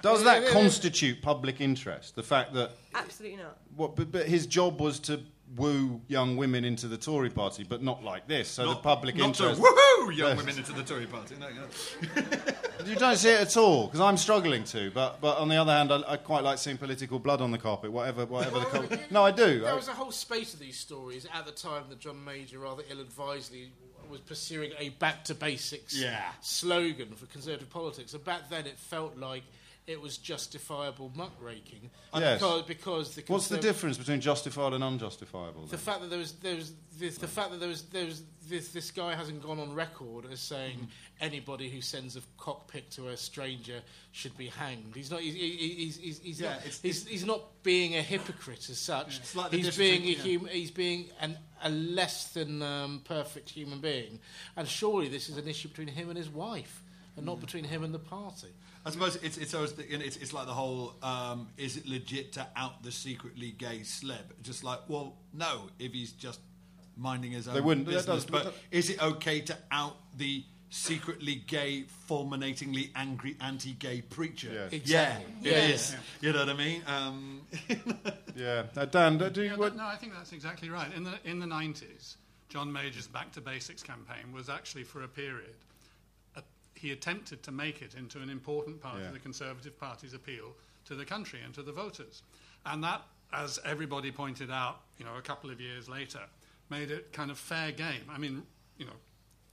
Does that constitute public interest? The fact that Absolutely not. what, but, but his job was to woo young women into the Tory Party, but not like this. So the public not interest. To, woohoo! Young women into the Tory party. No, no. You don't see it at all because I'm struggling to. But but on the other hand, I, I quite like seeing political blood on the carpet. Whatever whatever the col- no, I do. There I- was a whole space of these stories at the time that John Major rather ill-advisedly was pursuing a back to basics Yeah. slogan for conservative politics. And back then it felt like it was justifiable muckraking. Yes. Because, because the What's the difference between justified and unjustifiable? The then? fact that there was, there was this, the fact that there was, there was this, this guy hasn't gone on record as saying Mm-hmm. anybody who sends a cockpit to a stranger should be hanged. He's not. He's, he- he's, he's, he's, Yeah, it's- he's, he's not being a hypocrite as such. Like he's being a hum, He's being an, a less than um, perfect human being, and surely this is an issue between him and his wife, and Mm. not between him and the party. I suppose it's it's, always the, it's it's like the whole um, is it legit to out the secretly gay celeb? Just like well, no, if he's just minding his own they wouldn't- business. does- but that- is it okay to out the secretly gay, fulminatingly angry anti-gay preacher? Yes. Exactly. Yeah, it Yes. is. You know what I mean? Um, yeah, uh, Dan, do you? Yeah, What, that- no, I think that's exactly right. In the in the nineties, John Major's Back to Basics campaign was actually for a period. He attempted to make it into an important part Yeah. of the Conservative Party's appeal to the country and to the voters, and that, as everybody pointed out, you know, a couple of years later, made it kind of fair game. I mean, you know,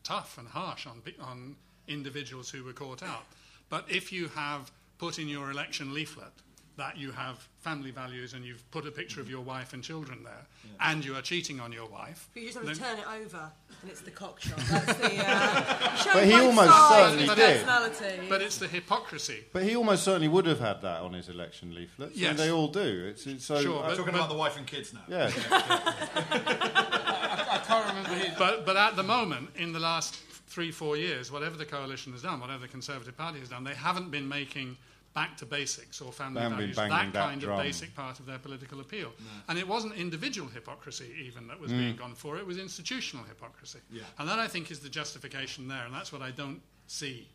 tough and harsh on on individuals who were caught out. But if you have put in your election leaflet that you have family values and you've put a picture of your wife and children there, and you are cheating on your wife, But you just have to turn it over, and it's the cock shot. That's the. Uh, show But he almost certainly of did. But it's the hypocrisy. But he almost certainly would have had that on his election leaflet. Yes. And they all do. It's, it's so. Sure, uh, but- Talking about the wife and kids now. yeah. I can't remember his. But, but at the moment, in the last three, four years, whatever the coalition has done, whatever the Conservative Party has done, they haven't been making back to basics or family They values, that, that kind drum. of basic part of their political appeal. And it wasn't individual hypocrisy even that was being mm. gone for, it was institutional hypocrisy. Yeah. And that, I think, is the justification there, and that's what I don't see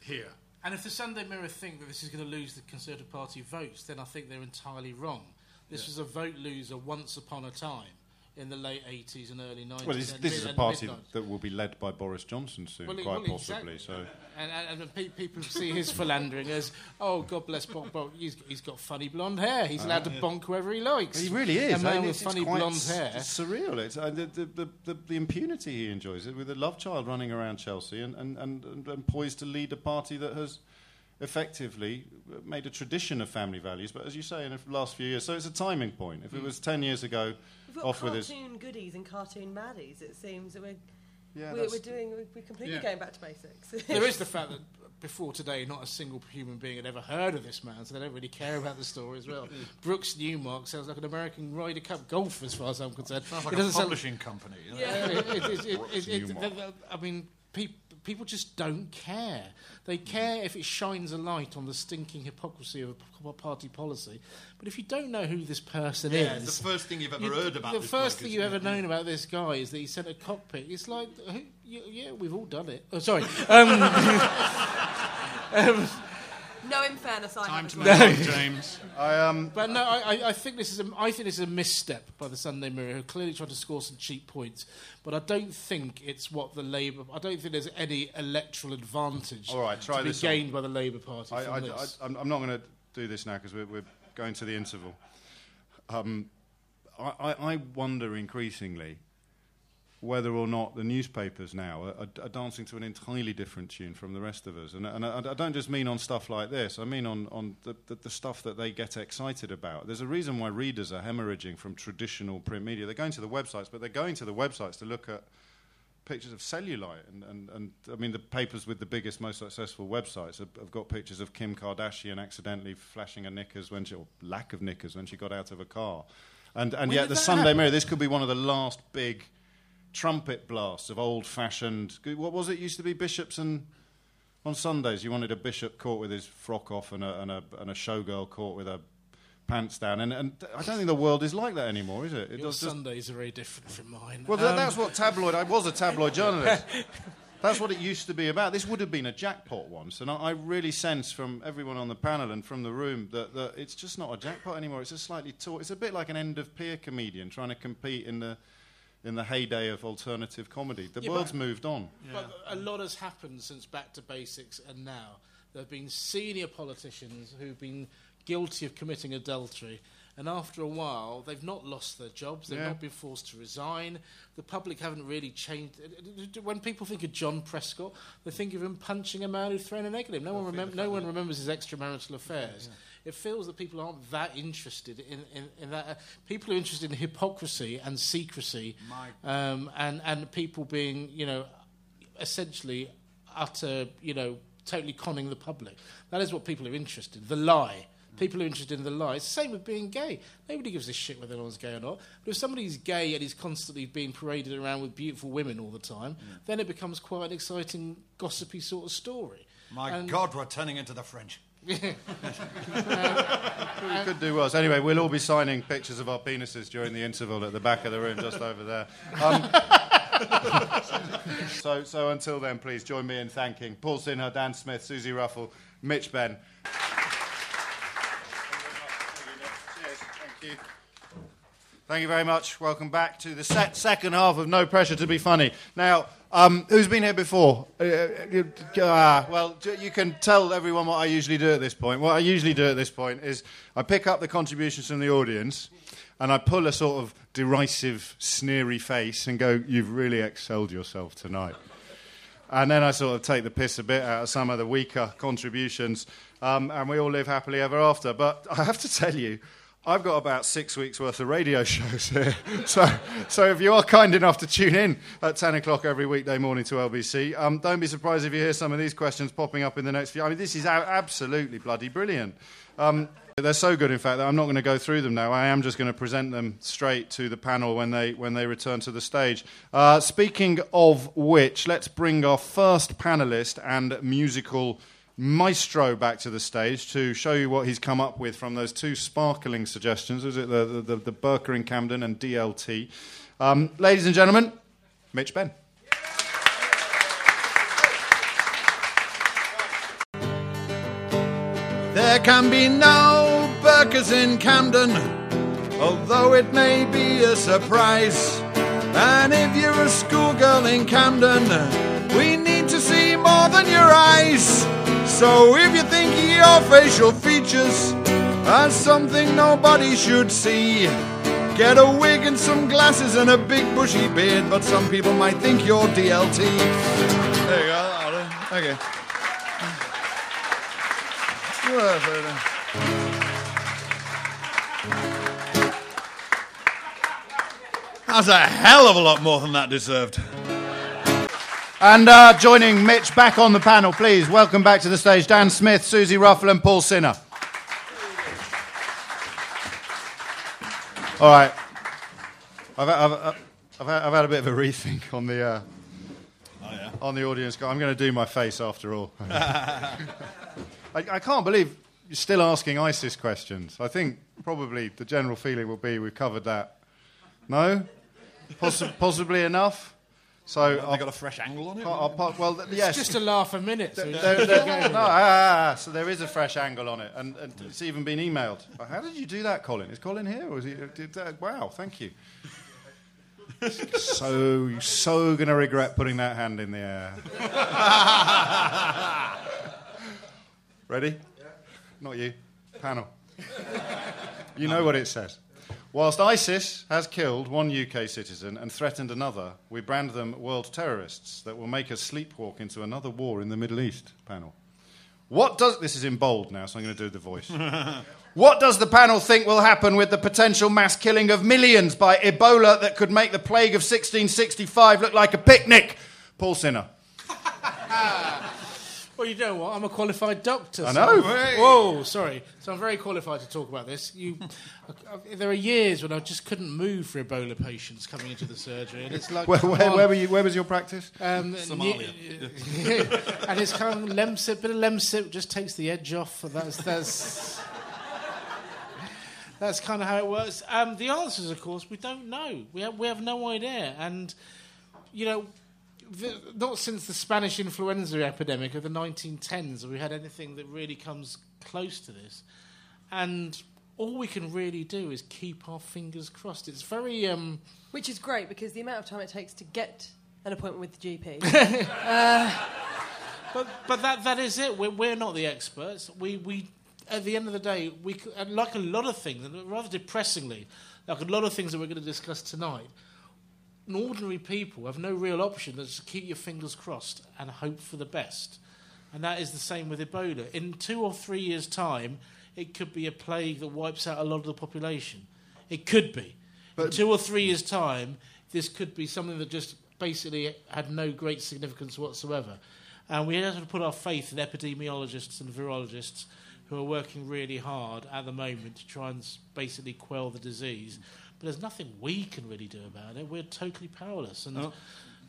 here. And if the Sunday Mirror think that this is going to lose the Conservative Party votes, then I think they're entirely wrong. This was a vote loser once upon a time in the late 80s and early 90s. Well, this, this mid- is a party that will be led by Boris Johnson soon, Well, quite well, possibly. exactly. So. And, and, and pe- people see his philandering as, oh, God bless Bonk Bonk, he's, he's got funny blonde hair. He's allowed to bonk whoever he likes. He really is. A man I mean, with it's, funny blonde s- hair. surreal. It's uh, the, the, the, the, the impunity he enjoys it with a love child running around Chelsea and, and, and, and, and poised to lead a party that has effectively made a tradition of family values. But as you say, in the last few years, so it's a timing point. If it was ten years ago, We've got off with his. cartoon goodies and cartoon maddies. It seems that we're Yeah, we're, we're doing we're, we're completely Yeah. going back to basics. There is the fact that before today, not a single human being had ever heard of this man, so they don't really care about the story as well. Brooks Newmark sounds like an American Ryder Cup golfer, as far as I'm concerned. Sounds It a doesn't sound- publishing company. Yeah. it- it- it- it- Brooks it- it- Newmark. th- th- I mean, peop people just don't care. They care if it shines a light on the stinking hypocrisy of a party policy. But if you don't know who this person Yeah, is, the first thing you've ever you- heard about the first thing you've ever known about this guy is that he sent a cockpit. It's like, who, yeah, we've all done it. Oh, sorry. Um, no, in fairness, I Time haven't. to move on, James. I um. But no, I, I- I think this is a, I think this is a misstep by the Sunday Mirror, who clearly tried to score some cheap points. But I don't think it's what the Labour. I don't think there's any electoral advantage All right, try to be this on. gained by the Labour Party. I, from I, this. I, I'm I'm not going to do this now because we're, we're going to the interval. Um, I, I, I wonder increasingly whether or not the newspapers now are, are, are dancing to an entirely different tune from the rest of us. And, and I, I don't just mean on stuff like this, I mean on, on the, the, the stuff that they get excited about. There's a reason why readers are hemorrhaging from traditional print media. They're going to the websites, but they're going to the websites to look at pictures of cellulite and, and, and I mean the papers with the biggest, most successful websites have, have got pictures of Kim Kardashian accidentally flashing her knickers when she or lack of knickers when she got out of a car. And and When yet the Sunday happen? Mirror, this could be one of the last big trumpet blasts of old fashioned what was it used to be bishops and on Sundays you wanted a bishop caught with his frock off and a and a, and a showgirl caught with her pants down and, and I don't think the world is like that anymore, is it? It Your does Sundays are very different from mine. well, Um, that's what tabloid. I was a tabloid journalist. that's what it used to be about. This would have been a jackpot once, and I, I really sense from everyone on the panel and from the room that, that it's just not a jackpot anymore. It's a slightly taught. It's a bit like an end of pier comedian trying to compete in the in the heyday of alternative comedy. The Yeah, world's but- moved on. But a lot has happened since Back to Basics and now. There have been senior politicians who've been guilty of committing adultery. And after a while, they've not lost their jobs. They've Yeah. not been forced to resign. The public haven't really changed. When people think of John Prescott, they think of him punching a man who'd thrown an egg at him. No one, remem- no one remembers his extramarital affairs. It feels that people aren't that interested in, in, in that. People are interested in hypocrisy and secrecy, um, and and people being, you know, essentially utter, you know, totally conning the public. That is what people are interested in. The lie. People are interested in the lie. It's the same with being gay. Nobody gives a shit whether anyone's gay or not. But if somebody's gay and he's constantly being paraded around with beautiful women all the time, then it becomes quite an exciting, gossipy sort of story. My And- God, we're turning into the French. We could do worse. Anyway, we'll all be signing pictures of our penises during the interval at the back of the room, just over there. Um, so, so until then, please join me in thanking Paul Sinha, Dan Smith, Suzi Ruffell, Mitch Benn. Thank you. Thank you very much. Welcome back to the set, second half of No Pressure to Be Funny. Now, um, who's been here before? Uh, uh, uh, well, you can tell everyone what I usually do at this point. What I usually do at this point is I pick up the contributions from the audience and I pull a sort of derisive, sneery face and go, You've really excelled yourself tonight. And then I sort of take the piss a bit out of some of the weaker contributions, um, and we all live happily ever after. But I have to tell you, I've got about six weeks' worth of radio shows here. so, so if you are kind enough to tune in at 10 o'clock every weekday morning to LBC, um, don't be surprised if you hear some of these questions popping up in the next few. I mean, this is absolutely bloody brilliant. Um, they're so good, in fact, that I'm not going to go through them now. I am just going to present them straight to the panel when they, when they return to the stage. Uh, speaking of which, let's bring our first panelist and musical maestro back to the stage to show you what he's come up with from those two sparkling suggestions. Was it the, the, the, the Burka in Camden and DLT? Um, ladies and gentlemen, Mitch Benn. There can be no burkas in Camden, although it may be a surprise. And if you're a schoolgirl in Camden, we need to see more than your eyes. So if you think your facial features are something nobody should see, get a wig and some glasses and a big bushy beard. But some people might think you're DLT. There you go. Okay. Eh? That's a hell of a lot more than that deserved. And uh, joining Mitch back on the panel, please welcome back to the stage Dan Smith, Suzi Ruffell, and Paul Sinha. All right. I've, I've, I've, I've, had, a bit of a rethink on the, uh, on the audience. I'm going to do my face after all. I, I can't believe you're still asking ISIS questions. I think probably the general feeling will be we've covered that. No? Possi- possibly enough? So They I'll, got a fresh angle on it. I'll, I'll, well, th- It's yes. just a laugh a minute. So There- there- no, ah, ah, ah, so there is a fresh angle on it, and, and it's even been emailed. How did you do that, Colin? Is Colin here, or is he? Did that? Wow, thank you. so you're so gonna regret putting that hand in the air. Ready? Not you. Panel. You know what it says. Whilst ISIS has killed one UK citizen and threatened another, we brand them world terrorists that will make us sleepwalk into another war in the Middle East. Panel. What does this is in bold now, so I'm going to do the voice. what does the panel think will happen with the potential mass killing of millions by Ebola that could make the plague of 1665 look like a picnic? Paul Sinha. Well, you know what? I'm a qualified doctor. I so- know. Whoa, sorry. So I'm very qualified to talk about this. You, there are years when I just couldn't move for Ebola patients coming into the surgery, and it's like Where, where, where, were you, where was your practice? Um, Somalia. and- and it's kind of lemsip, bit of lemsip just takes the edge off. That's that's that's kind of how it works. Um, the answers, of course, we don't know. We have we have no idea, and you know. The, not since the Spanish influenza epidemic of the 1910s have we had anything that really comes close to this. And all we can really do is keep our fingers crossed. It's very um, Which is great because the amount of time it takes to get an appointment with the GP. But but that that is it. We're, we're not the experts. We we at the end of the day we like a lot of things, and rather depressingly, like a lot of things that we're going to discuss tonight. Ordinary people have no real option than to keep your fingers crossed and hope for the best. And that is the same with Ebola. In two or three years' time, it could be a plague that wipes out a lot of the population. It could be. In two or three years' time, this could be something that just basically had no great significance whatsoever. And we have to put our faith in epidemiologists and virologists who are working really hard at the moment to try and basically quell the disease. But there's nothing we can really do about it. We're totally powerless. And,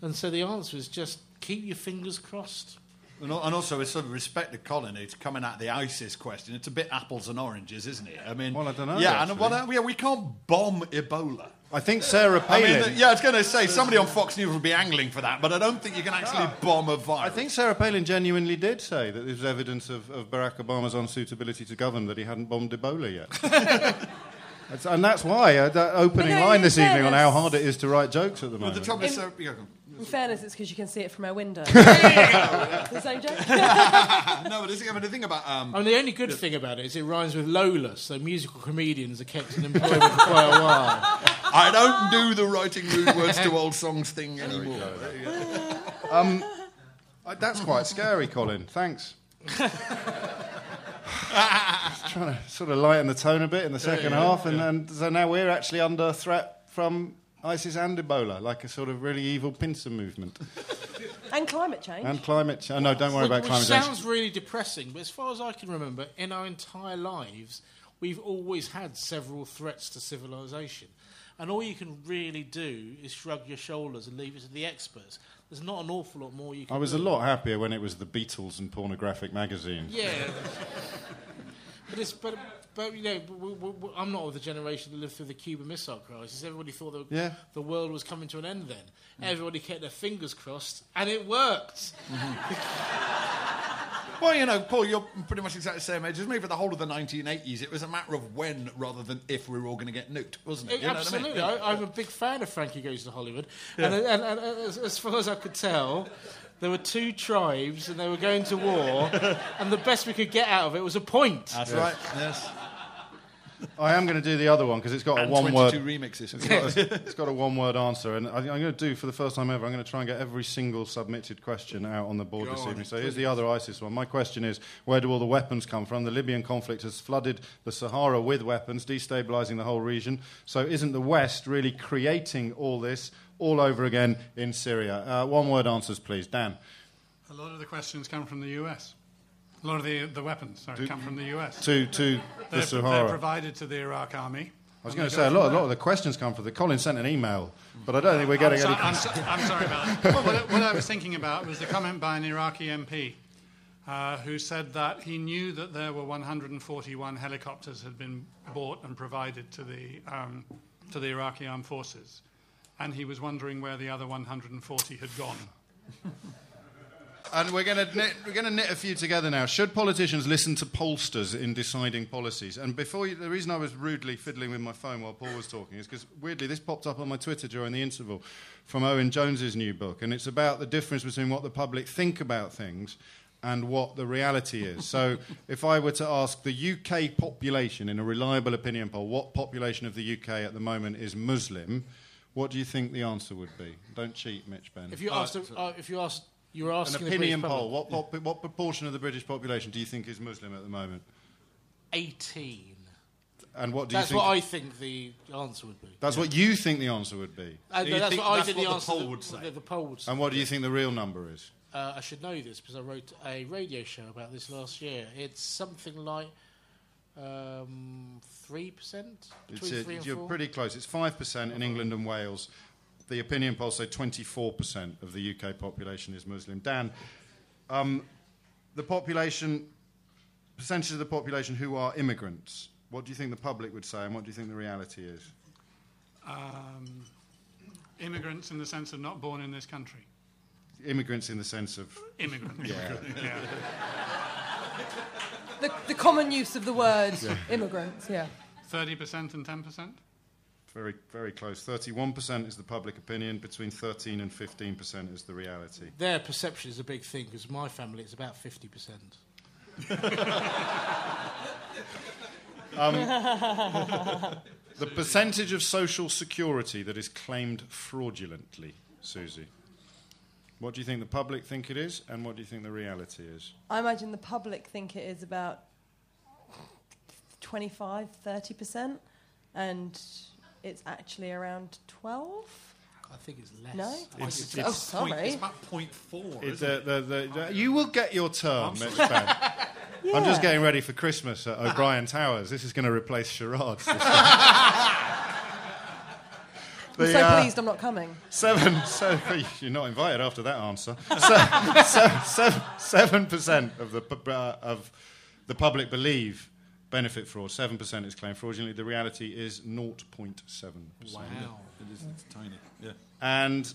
and so the answer is just keep your fingers crossed. And also, with some respect to Colin, it's coming at the ISIS question. It's a bit apples and oranges, isn't it? I mean, Well, I don't know, Yeah, and actually. what, yeah, we can't bomb Ebola. I think Sarah I Palin. mean, yeah, I was going to say somebody on Fox News will be angling for that, but I don't think you can actually bomb a virus. I think Sarah Palin genuinely did say that there's evidence of, of Barack Obama's unsuitability to govern that he hadn't bombed Ebola yet. That's- and that's why uh, that opening no, line in this evening on how hard it is to write jokes at the But moment. the trouble is, In- so, yeah, In fairness, it's because you can see it from our window. the same joke? no, but the the thing about um, I mean, the only good thing about it is it rhymes with Lola, so musical comedians are kept in employment for quite a while. I don't do the writing rude words to old songs thing anymore. Uh, that's quite scary, Colin. Thanks. Trying to sort of lighten the tone a bit in the second half, and, and so now we're actually under threat from ISIS and Ebola, like a sort of really evil pincer movement. And climate change. And climate change. Oh, No, don't worry Which- about which climate change. sounds really depressing, but as far as I can remember, in our entire lives, we've always had several threats to civilization. And all you can really do is shrug your shoulders and leave it to the experts. There's not an awful lot more you can I was do. a lot happier when it was the Beatles and pornographic magazines. Yeah. but it's but, but you know we, we, we- I'm not of the generation that lived through the Cuban Missile Crisis. Everybody thought the, Yeah. the world was coming to an end then. Mm. Everybody kept their fingers crossed, and it worked. Well, you know, Paul, you're pretty much exactly the same age as me. For the whole of the 1980s, it was a matter of when rather than if we were all going to get nuked, wasn't it? You know what I mean? Absolutely, I I'm a big fan of Frankie Goes to Hollywood, and, and, and, as, as far as I could tell, there were two tribes and they were going to war, and the best we could get out of it was a point. That's right. Yes. I am going to do the other one because it's got a one word. remixes. It's got, a, it's got a one word answer, and I, I'm going to do for the first time ever. I'm going to try and get every single submitted question out on the board this evening. So here's the other ISIS one. My question is: Where do all the weapons come from? The Libyan conflict has flooded the Sahara with weapons, destabilising the whole region. So isn't the West really creating all this all over again in Syria? Uh, one word answers, please, Dan. A lot of the questions come from the US. A lot of the, the weapons sorry, come from the US. To to the They're, they're Sahara. provided to the Iraq army. I was going to say a lot. A lot of the questions come from the. Colin sent an email, but I don't think we're getting I'm, any. I'm, so- I'm sorry about that. what, I- what I was thinking about was the comment by an Iraqi MP uh, who said that he knew that there were 141 helicopters had been bought and provided to the, um, to the Iraqi armed forces, and he was wondering where the other 140 had gone. And we're going to knit, a few together now. Should politicians listen to pollsters in deciding policies? And before you, the reason I was rudely fiddling with my phone while Paul was talking is because weirdly this popped up on my Twitter during the interval from Owen Jones's new book, and it's about the difference between what the public think about things and what the reality is. So, if I were to ask the UK population in a reliable opinion poll, what population of the UK at the moment is Muslim? What do you think the answer would be? Don't cheat, Mitch Benn. If you asked, uh, if you asked, you were An asking the opinion British poll. public- What, what, what proportion of the British population do you think is Muslim at the moment? 18. And what do you That's think? what I think the answer would be. that's what you think the answer would be. Uh, no, that's think what I that's did what the the answer. poll the, would say? The, the poll would say. And what do you think the real number is? Uh, I should know this because I wrote a radio show about this last year. It's something like um, three percent. It's a- you're pretty close. It's 5% in England and Wales. The opinion polls say 24% of the UK population is Muslim. Dan, um, the population, percentage of the population who are immigrants, what do you think the public would say and what do you think the reality is? Um, immigrants in the sense of not born in this country. Immigrants in the sense of. Immigrants. Yeah. yeah. The, the common use of the word immigrants, yeah. 30% and 10%? Very, very close. 31% is the public opinion, between 13 and 15% is the reality. Their perception is a big thing because my family is about fifty percent. Um, the percentage of social security that is claimed fraudulently, Susie. What do you think the public think it is, and what do you think the reality is? I imagine the public think it is about 25, 30%, and it's actually around 12? I think it's less. No? It's- it's, it's oh, sorry. It's about point four. It's, isn't it? the, the, the, you will get your term, Mitch Benn. I'm just getting ready for Christmas at O'Brien Towers. This is going to replace charades. I'm so uh, pleased I'm not coming. Seven, so you're not invited after that answer. Se- se- seven, seven percent of the pu- uh, of the public believe benefit fraud. Seven percent is claimed fraudulently. The reality is 0.7 percent. wow. It is, it's tiny. Yeah. And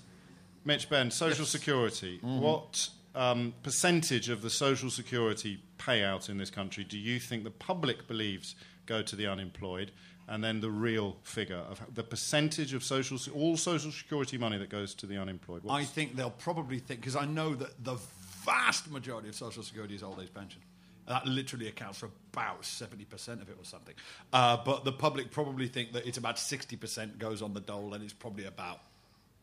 Mitch Benn, Social Security. What um, percentage of the Social Security payout in this country do you think the public believes go to the unemployed? And then the real figure of the percentage of social all social security money that goes to the unemployed. I think they'll probably think, because I know that the vast majority of Social Security is old age pension. That literally accounts for about 70% of it or something. Uh, but the public probably think that it's about 60% goes on the dole and it's probably about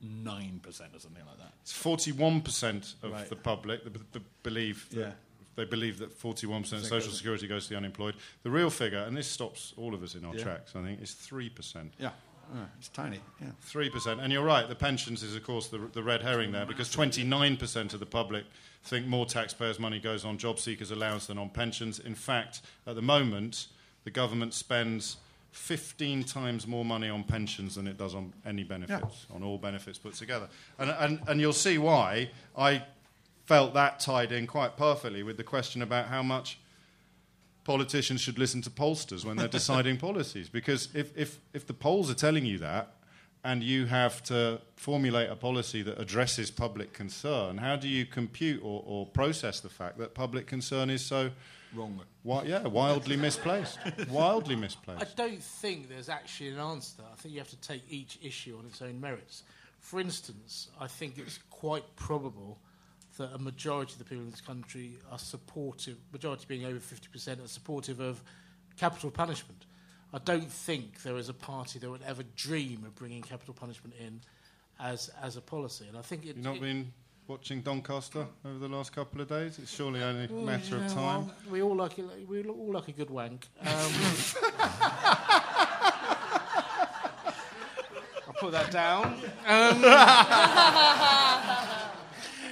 nine percent or something like that. It's 41% of Right. the public that b- b- believe that Yeah. They believe that 41% of social security goes to the unemployed. The real figure, and this stops all of us in our Yeah. tracks, I think, is 3%. Yeah, Oh, it's tiny. Yeah. 3%. And you're right, the pensions is, of course, the, the red herring there, because 29% of the public think more taxpayers' money goes on job seekers' allowance than on pensions. In fact, at the moment, the government spends 15 times more money on pensions than it does on any benefits, on all benefits put together. And, and, and you'll see why I felt that tied in quite perfectly with the question about how much politicians should listen to pollsters when they're deciding policies. Because if, if, if the polls are telling you that, and you have to formulate a policy that addresses public concern, how do you compute or, or process the fact that public concern is so, Wrong. wi- yeah, wildly misplaced? wildly misplaced. I don't think there's actually an answer. I think you have to take each issue on its own merits. For instance, I think it's quite probable that a majority of the people in this country are supportive, majority being over 50%, are supportive of capital punishment. I don't think there is a party that would ever dream of bringing capital punishment in as, as a policy. And I think it, You've not it- been watching Doncaster over the last couple of days? It's surely only a Well, matter yeah, of time. well, we all like a, we all like a good wank. Um, I'll put that down.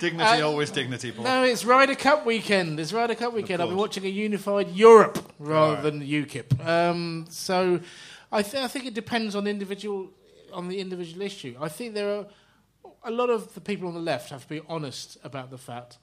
Dignity, Uh, always dignity, Paul. No, it's Ryder Cup weekend. It's Ryder Cup weekend. I'll be watching a unified Europe rather Right. than UKIP. Um, so, I, th- I think it depends on the individual on the individual issue. I think there are a lot of the people on the left have to be honest about the fact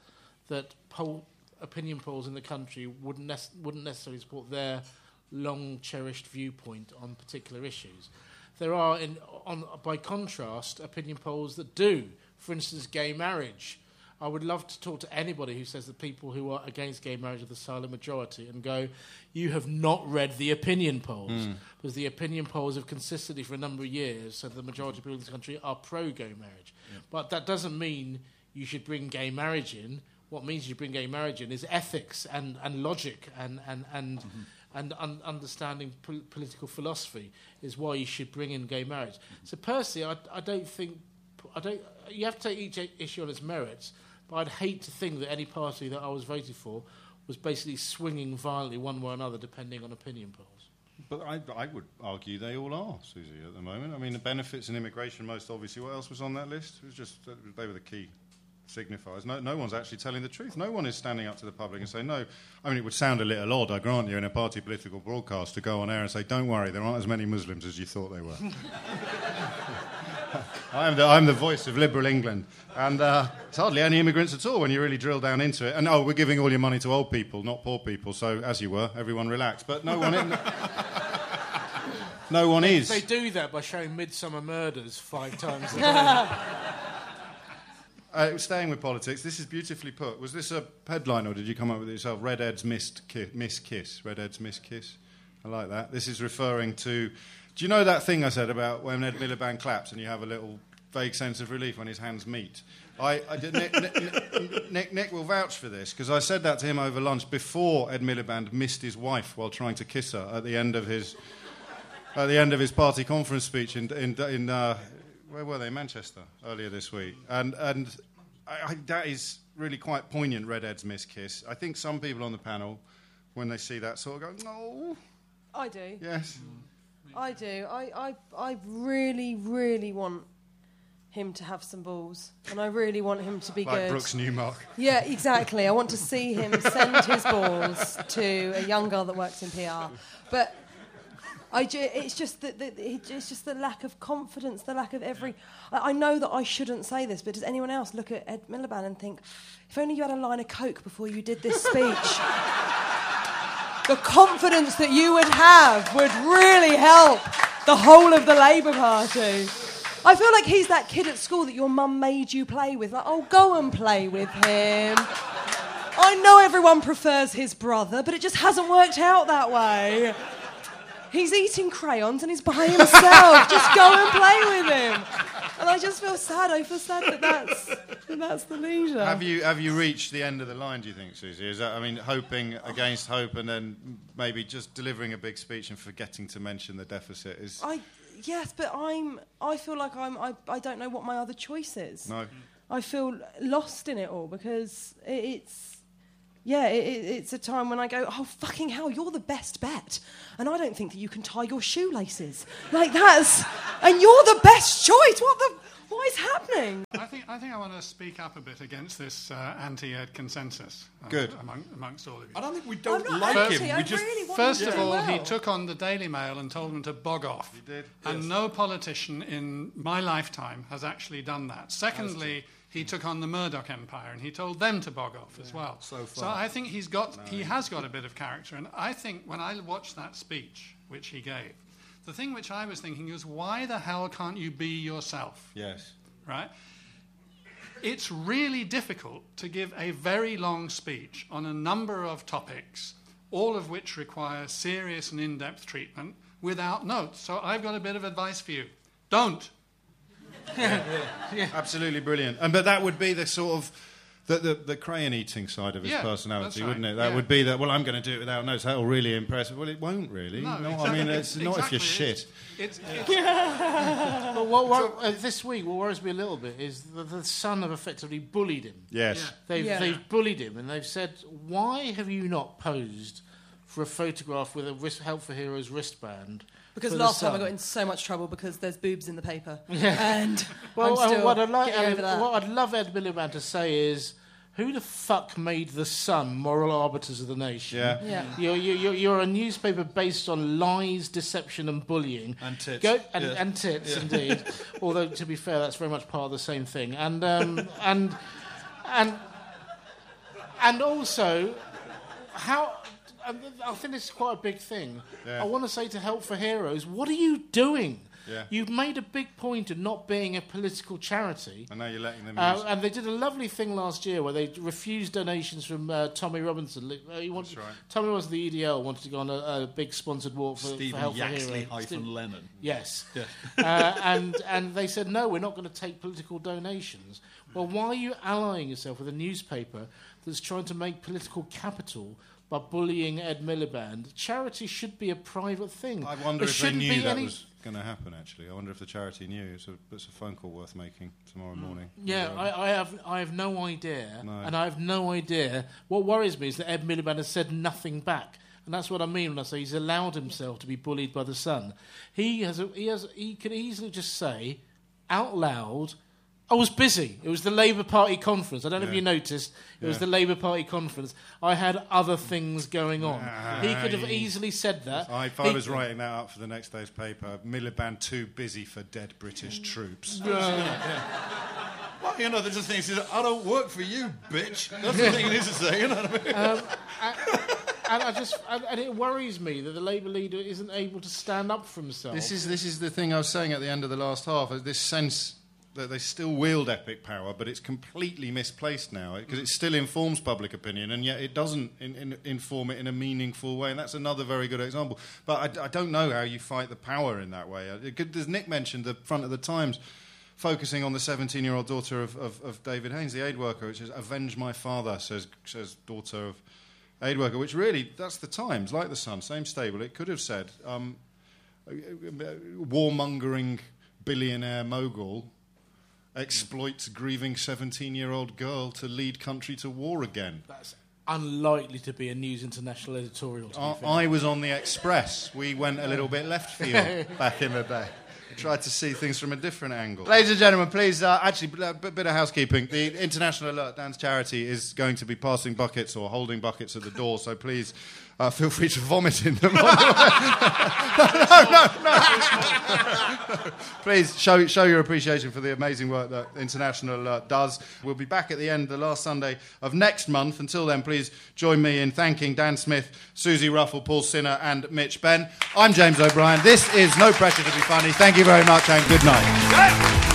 that poll, opinion polls in the country wouldn't wouldn't necessarily support their long cherished viewpoint on particular issues. There are, in, on, by contrast, opinion polls that do. For instance, gay marriage. I would love to talk to anybody who says that people who are against gay marriage are the silent majority and go, you have not read the opinion polls. Hmm. Because the opinion polls have consistently for a number of years said the majority of people in this country are pro gay marriage. But that doesn't mean you should bring gay marriage in. What means you bring gay marriage in is ethics and, and logic and, and, and, mm-hmm. and un- understanding pol- political philosophy is why you should bring in gay marriage. So personally, I, I don't think I don't. You have to take each issue on its merits, but I'd hate to think that any party that I was voting for was basically swinging violently one way or another, depending on opinion polls. But I, I would argue they all are, Suzi, at the moment. I mean, the benefits and immigration, most obviously. What else was on that list? It was just that they were the key signifiers. No, no one's actually telling the truth. No one is standing up to the public and saying, no. I mean, it would sound a little odd, I grant you, in a party political broadcast to go on air and say, don't worry, there aren't as many Muslims as you thought they were. I'm the, I'm the voice of liberal England. And uh, it's hardly any immigrants at all when you really drill down into it. And oh, we're giving all your money to old people, not poor people. So, as you were, everyone relax. But no one, no one is. They do that by showing Midsomer Murders five times a day. Uh, staying with politics, this is beautifully put. Was this a headline or did you come up with it yourself? Red Ed's missed ki- miss kiss. Red Ed's miss kiss. I like that. This is referring to. Do you know that thing I said about when Ed Miliband claps and you have a little vague sense of relief when his hands meet? I, I did, Nick, Nick, Nick, Nick will vouch for this because I said that to him over lunch before Ed Miliband missed his wife while trying to kiss her at the end of his at the end of his party conference speech in, in, in uh, where were they? Manchester earlier this week, and and I, I, that is really quite poignant. Red Ed's miss kiss. I think some people on the panel, when they see that, sort of go, "No, I do. yes." I do. I, I, I really, really want him to have some balls, and I really want him to be Like good. Brooks Newmark. Yeah, exactly. I want to see him send his balls to a young girl that works in PR. But I ju- it's just that that it- it's just the lack of confidence, the lack of every. I, I know that I shouldn't say this, but does anyone else look at Ed Miliband and think, if only you had a line of coke before you did this speech? the confidence that you would have would really help the whole of the Labour Party. I feel like he's that kid at school that your mum made you play with. Like, oh, go and play with him. I know everyone prefers his brother, but it just hasn't worked out that way. He's eating crayons and he's by himself. just go and play with him. And I just feel sad. I feel sad that that's, that that's the leader. Have you have you reached the end of the line? Do you think, Suzi? Is that I mean, hoping against hope, and then maybe just delivering a big speech and forgetting to mention the deficit is. I, yes, but I'm. I feel like I'm. I, I don't know what my other choice is. No. I feel lost in it all because it, it's. Yeah, it, it, it's a time when I go, oh fucking hell, you're the best bet, and I don't think that you can tie your shoelaces like that's, and you're the best choice. What the? What is happening? I think, I think I want to speak up a bit against this uh, anti-ed consensus. uh, Good. Among, amongst all of you. I don't think we I'm don't like anti, him. I We just really want First of to do all, he took on the Daily Mail and told them to bog off. He did, And no politician in my lifetime has actually done that. Secondly, he took on the Murdoch Empire and he told them to bog off as well. so so. I think he's got, he has got a bit of character. And I think when I watched that speech which he gave, the thing which I was thinking is, why the hell can't you be yourself? Yes. right? It's really difficult to give a very long speech on a number of topics, all of which require serious and in depth treatment without notes. So I've got a bit of advice for you. Don't. Absolutely brilliant. And but that would be the sort of the, the, the crayon eating side of his Yeah, personality, right. wouldn't it? That Yeah. would be that. Well, I'm going to do it without notes. That'll really impress. Well, it won't really. No, I exactly. mean, it's not if you're shit. It's, it's, But what, what, uh, this week, what worries me a little bit is that the Sun have effectively bullied him. Yes. Yeah. They've, Yeah. they've bullied him and they've said, why have you not posed for a photograph with a wrist, Help for Heroes wristband? Because last time I got in so much trouble because there's boobs in the paper, and Well, I'm uh, still what, I'd like, getting over that. what I'd love Ed Miliband to say is, who the fuck made the Sun moral arbiters of the nation? Yeah. Yeah. You're, you're, you're a newspaper based on lies, deception, and bullying. And tits. Go, and, Yeah. and tits, indeed. Although, to be fair, that's very much part of the same thing. And, um, and, and, and also, how. And I think this is quite a big thing. Yeah. I want to say to Help for Heroes, what are you doing? Yeah. You've made a big point of not being a political charity. I know you're letting them Uh, and they did a lovely thing last year where they refused donations from uh, Tommy Robinson. Uh, he wanted, That's right. Tommy was the EDL, wanted to go on a, a big sponsored walk for, for Stephen Help for Yaxley Heroes. hyphen Steve- Lennon. Yes. uh, and, and they said, no, we're not going to take political donations. Well, why are you allying yourself with a newspaper that's trying to make political capital by bullying Ed Miliband? Charity should be a private thing. I wonder There if they knew that any- was going to happen. Actually, I wonder if the charity knew. It's a, it's a phone call worth making tomorrow mm. morning. Yeah, I, I have I have no idea, No. and I have no idea. What worries me is that Ed Miliband has said nothing back, and that's what I mean when I say he's allowed himself to be bullied by the Sun. He has a, he has he could easily just say out loud. I was busy. It was the Labour Party conference. I don't know if you noticed. It was the Labour Party conference. I had other things going on. he could have Aye. easily said that. I, if I He- was writing that up for the next day's paper, Miliband too busy for dead British troops. Well, you know, the just thing is, I don't work for you, bitch. That's the thing it is to say, you know what I mean? and I just and, and it worries me that the Labour leader isn't able to stand up for himself. This is this is the thing I was saying at the end of the last half. uh, This sense that they still wield epic power, but it's completely misplaced now because it still informs public opinion, and yet it doesn't in, in, inform it in a meaningful way. And that's another very good example. But I, I don't know how you fight the power in that way. Uh, could- As Nick mentioned, the front of the Times. Focusing on the 17 year old daughter of, of, of David Haines, the aid worker, which is Avenge My Father, says, says daughter of aid worker, which really, that's the Times, like the Sun, same stable. It could have said, um, warmongering billionaire mogul exploits grieving 17 year old girl to lead country to war again. That's unlikely to be a News International editorial. To be I. I was on the Express. We went a little bit left field back in the day. We tried to see things from a different angle. Ladies and gentlemen, please, uh, actually, a bit, bit of housekeeping. The International Alert Dance Charity is going to be passing buckets or holding buckets at the door, so please uh, feel free to vomit in them. no, no, no. please show, show your appreciation for the amazing work that International Alert does. We'll be back at the end, the last Sunday of next month. Until then, please join me in thanking Dan Smith, Suzi Ruffell, Paul Sinha, and Mitch Benn. I'm James O'Brien. This is No Pressure to Be Funny. Thank you very much, and good night.